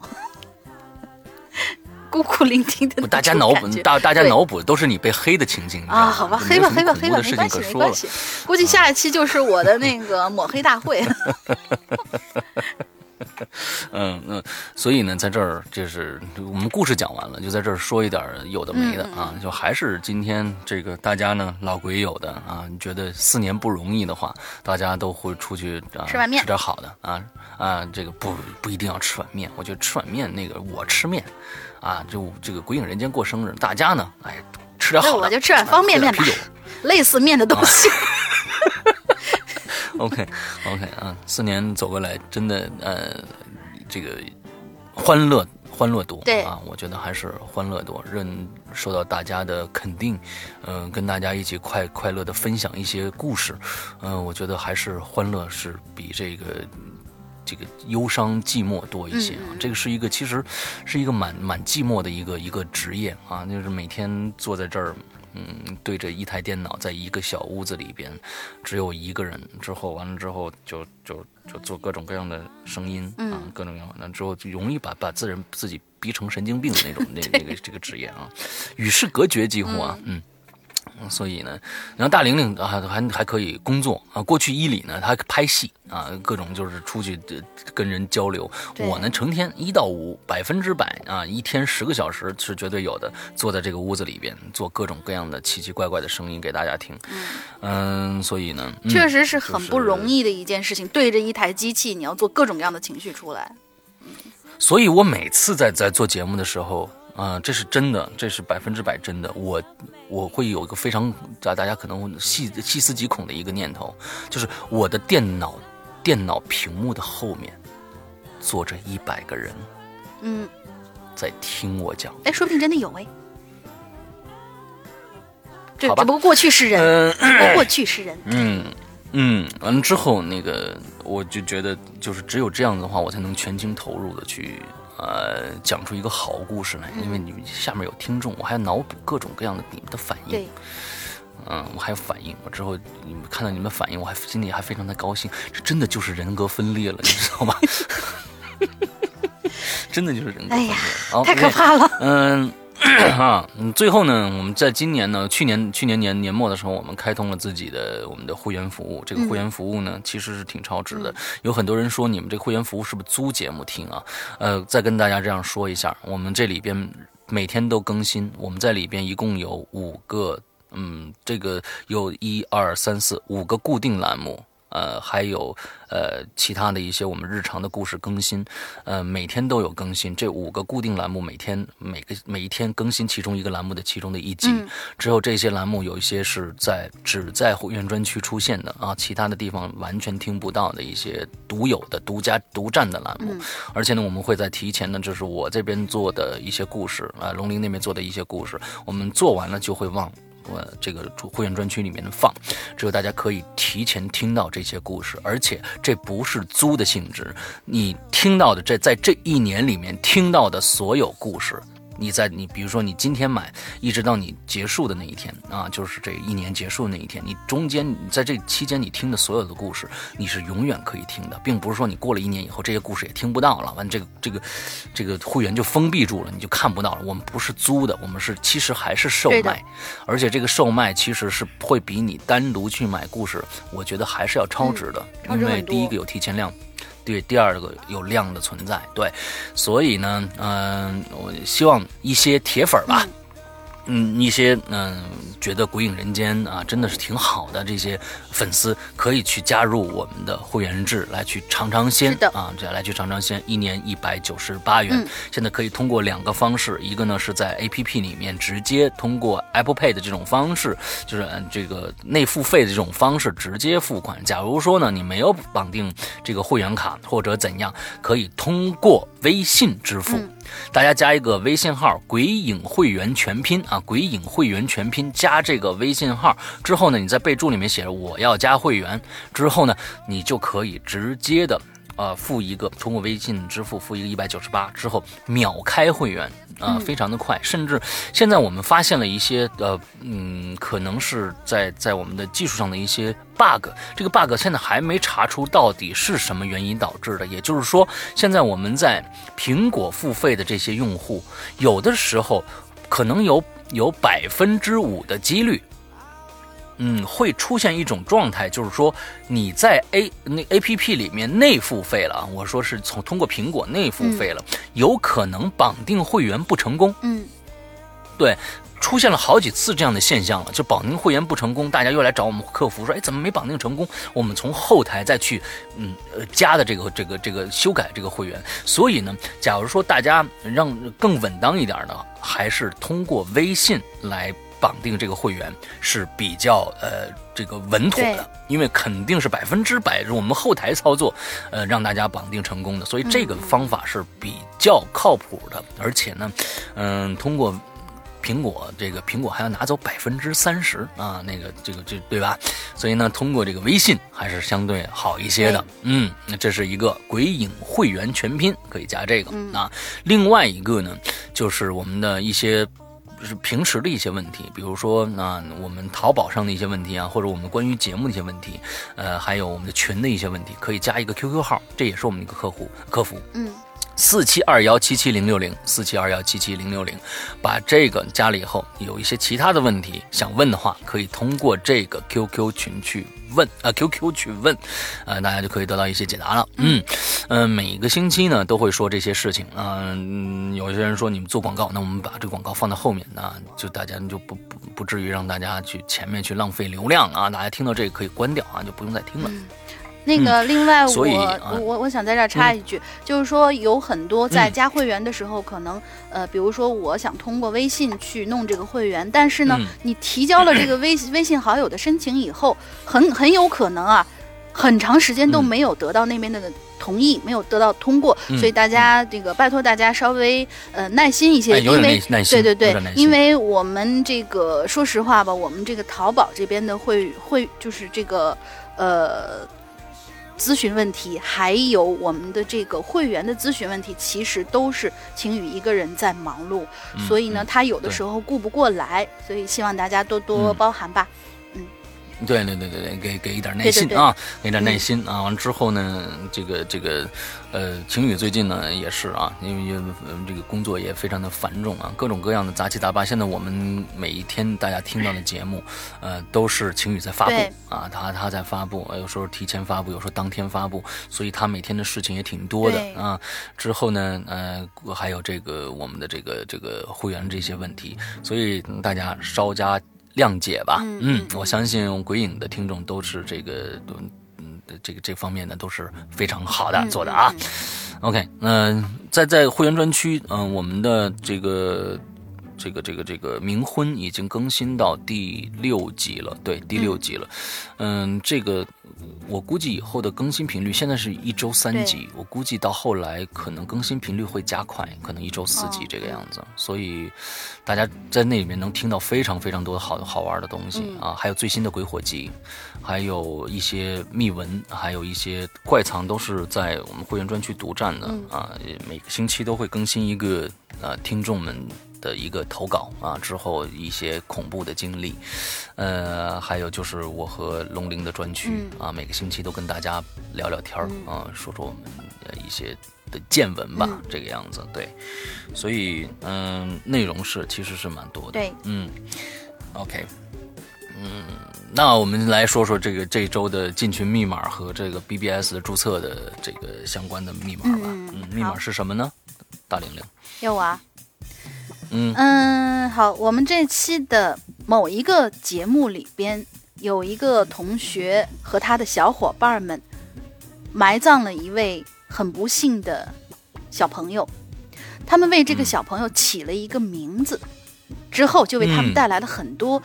孤苦伶仃的大家脑补，大大家脑补都是你被黑的情景啊，好吧，黑吧，黑吧，黑吧，没关系。没关系。估计下一期就是我的那个抹黑大会。*laughs* 嗯嗯，所以呢，在这儿就是我们故事讲完了，就在这儿说一点有的没的嗯啊，就还是今天这个大家呢老鬼友的啊，你觉得四年不容易的话，大家都会出去啊吃碗面吃点好的啊啊，这个不不一定要吃碗面，我觉得吃碗面那个我吃面啊，就这个鬼影人间过生日，大家呢哎吃点好的，我就吃点方便面吧喝点啤酒。类似面的东西。OK *laughs* OK 啊，四年走过来，真的呃，这个欢乐欢乐多，对啊，我觉得还是欢乐多，认受到大家的肯定，嗯、跟大家一起快快乐的分享一些故事，嗯、我觉得还是欢乐是比这个。这个忧伤寂寞多一些啊，这个是一个其实是一个蛮蛮寂寞的一个一个职业啊，就是每天坐在这儿，嗯，对着一台电脑，在一个小屋子里边，只有一个人，之后完了之后就就就做各种各样的声音啊，各种各样的，那之后就容易把把自人自己逼成神经病的那种那 *laughs* 那个这个职业啊，与世隔绝几乎啊，嗯。嗯所以呢，然后大玲玲啊还还可以工作啊。过去伊里呢，她拍戏啊，各种就是出去呃跟人交流。我呢，成天一到五百分之百啊，一天十个小时是绝对有的，坐在这个屋子里边做各种各样的奇奇怪怪的声音给大家听。嗯，所以呢，嗯确实是很不容易的一件事情，对着一台机器，你要做各种各样的情绪出来。所以我每次在在做节目的时候，啊、这是真的，这是百分之百真的。我我会有一个非常大大家可能会细细思极恐的一个念头，就是我的电脑电脑屏幕的后面坐着一百个人嗯，在听我讲。哎，说不定真的有哎。这只不过过去是人，过去是人。嗯嗯，完了之后，那个我就觉得，就是只有这样的话，我才能全情投入的去呃讲出一个好故事来，因为你们下面有听众，我还要脑补各种各样的你们的反应。对，嗯，我还有反应，我之后你们看到你们反应，我还心里还非常的高兴，这真的就是人格分裂了，你知道吗？*laughs* 真的就是人格分裂了，哎呀好太可怕了。嗯。*coughs* 啊，嗯，最后呢，我们在今年呢，去年去年年年末的时候，我们开通了自己的我们的会员服务。这个会员服务呢，其实是挺超值的。有很多人说你们这个会员服务是不是租节目听啊？呃，再跟大家这样说一下，我们这里边每天都更新，我们在里边一共有五个，嗯，这个有一二三四五个固定栏目。呃，还有呃其他的一些我们日常的故事更新，呃每天都有更新。这五个固定栏目每天每个每一天更新其中一个栏目的其中的一集。嗯之后这些栏目有一些是在只在会员专区出现的啊，其他的地方完全听不到的一些独有的、独家、独占的栏目。而且呢，我们会在提前呢，就是我这边做的一些故事啊，龙鳞那边做的一些故事，我们做完了就会往我这个会员专区里面的放，只有大家可以提前听到这些故事，而且这不是租的性质，你听到的这在这一年里面听到的所有故事。你在你比如说你今天买，一直到你结束的那一天啊，就是这一年结束的那一天，你中间你在这期间你听的所有的故事，你是永远可以听的，并不是说你过了一年以后这些故事也听不到了，完这个这个这个会员就封闭住了，你就看不到了。我们不是租的，我们是其实还是售卖，而且这个售卖其实是会比你单独去买故事，我觉得还是要超值的，因为第一个有提前量。对，第二个有量的存在，对，所以呢，嗯、我希望一些铁粉吧，一些嗯、觉得《鬼影人间》啊真的是挺好的这些粉丝，可以去加入我们的会员制，来去尝尝鲜啊，这样来去尝尝鲜，一年一百九十八元。嗯现在可以通过两个方式，一个呢是在 APP 里面直接通过 Apple Pay 的这种方式，就是按这个内付费的这种方式直接付款。假如说呢你没有绑定这个会员卡或者怎样，可以通过微信支付。大家加一个微信号“鬼影会员全拼”啊，“鬼影会员全拼”加这个微信号。之后呢，你在备注里面写着“我要加会员”，之后呢，你就可以直接的呃付一个通过微信支付付一个一百九十八之后秒开会员。啊、非常的快，甚至现在我们发现了一些呃，嗯，可能是在在我们的技术上的一些 bug，这个 bug 现在还没查出到底是什么原因导致的。也就是说，现在我们在苹果付费的这些用户，有的时候可能有有百分之五的几率。嗯，会出现一种状态，就是说你在 A 那 A P P 里面内付费了啊，我说是从通过苹果内付费了，有可能绑定会员不成功。嗯，对，出现了好几次这样的现象了，就绑定会员不成功，大家又来找我们客服说，哎，怎么没绑定成功？我们从后台再去，嗯，呃，加的这个这个这个修改这个会员。所以呢，假如说大家让更稳当一点呢，还是通过微信来绑定这个会员是比较呃这个稳妥的，因为肯定是百分之百是我们后台操作，呃让大家绑定成功的，所以这个方法是比较靠谱的，而且呢，嗯、通过。苹果这个苹果还要拿走百分之三十啊，那个这个这对吧？所以呢，通过这个微信还是相对好一些的。嗯，那这是一个鬼影会员全拼，可以加这个、啊。另外一个呢，就是我们的一些。就是平时的一些问题，比如说那我们淘宝上的一些问题啊，或者我们关于节目的一些问题，呃，还有我们的群的一些问题，可以加一个 QQ 号，这也是我们的一个客户客服。嗯，四七二幺七七零六零，四七二幺七七零六零，把这个加了以后，有一些其他的问题想问的话，可以通过这个 QQ 群去问啊、q q 去问，呃，大家就可以得到一些解答了。嗯，呃，每个星期呢都会说这些事情啊、嗯，有些人说你们做广告，那我们把这个广告放到后面，那就大家就不不不至于让大家去前面去浪费流量啊，大家听到这个可以关掉啊，就不用再听了。那个，另外我、我啊我我想在这儿插一句，就是说有很多在加会员的时候，可能呃，比如说我想通过微信去弄这个会员，但是呢，嗯你提交了这个 *clears throat* 微微信好友的申请以后，很很有可能啊，很长时间都嗯没有得到那边的同意，没有得到通过，嗯所以大家这个拜托大家稍微呃耐心一些，哎因为对对对因为我们这个说实话吧，我们这个淘宝这边的会会就是这个呃咨询问题，还有我们的这个会员的咨询问题，其实都是晴雨一个人在忙碌，嗯所以呢，嗯他有的时候顾不过来，所以希望大家多多嗯包涵吧。对对对对对，给给一点耐心啊，给点耐心啊。完之后呢，这个这个，呃，晴雨最近呢也是啊，因为因为呃这个工作也非常的繁重啊，各种各样的杂七杂八。现在我们每一天大家听到的节目，呃，都是晴雨在发布啊，他他在发布，呃有时候提前发布，有时候当天发布，所以他每天的事情也挺多的啊。之后呢，呃，还有这个我们的这个这个会员这些问题，所以嗯大家稍加谅解吧。嗯我相信鬼影的听众都是这个，嗯嗯，这个这方面呢都是非常好的嗯做的啊嗯。OK，那、在在会员专区，嗯、我们的这个。这个这个这个冥婚已经更新到第六集了，对，第六集了。嗯，这个我估计以后的更新频率，现在是一周三集，我估计到后来可能更新频率会加快，可能一周四集哦这个样子。所以大家在那里面能听到非常非常多的好好玩的东西、嗯啊，还有最新的鬼火集，还有一些秘闻，还有一些怪藏，都是在我们会员专区独占的、嗯啊。每个星期都会更新一个呃听众们的一个投稿啊，之后一些恐怖的经历，呃，还有就是我和龙鳞的专区、嗯。啊，每个星期都跟大家聊聊天儿嗯。啊，说说我们的一些的见闻吧，嗯。这个样子对，所以嗯、内容是其实是蛮多的，对，嗯，OK，嗯，那我们来说说这个这周的进群密码和这个 BBS 的注册的这个相关的密码吧。嗯嗯，密码是什么呢？大玲玲，有我啊？嗯嗯，好，我们这期的某一个节目里边，有一个同学和他的小伙伴们埋葬了一位很不幸的小朋友，他们为这个嗯小朋友起了一个名字，之后就为他们嗯带来了很多。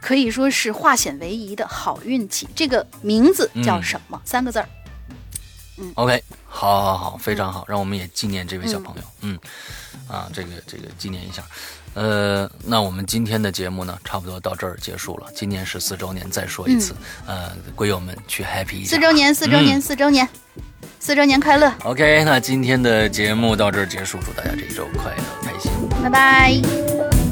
可以说是化险为夷的好运气。这个名字叫嗯什么？三个字儿。，OK，好，好，好，非常好，让我们也纪念这位小朋友。嗯，啊，这个这个纪念一下。呃，那我们今天的节目呢，差不多到这儿结束了。今年是四周年，再说一次，呃，鬼友们去 happy 一下。四周年，四周年，嗯四周年，四周年快乐！OK，那今天的节目到这儿结束，祝大家这一周快乐开心。拜拜。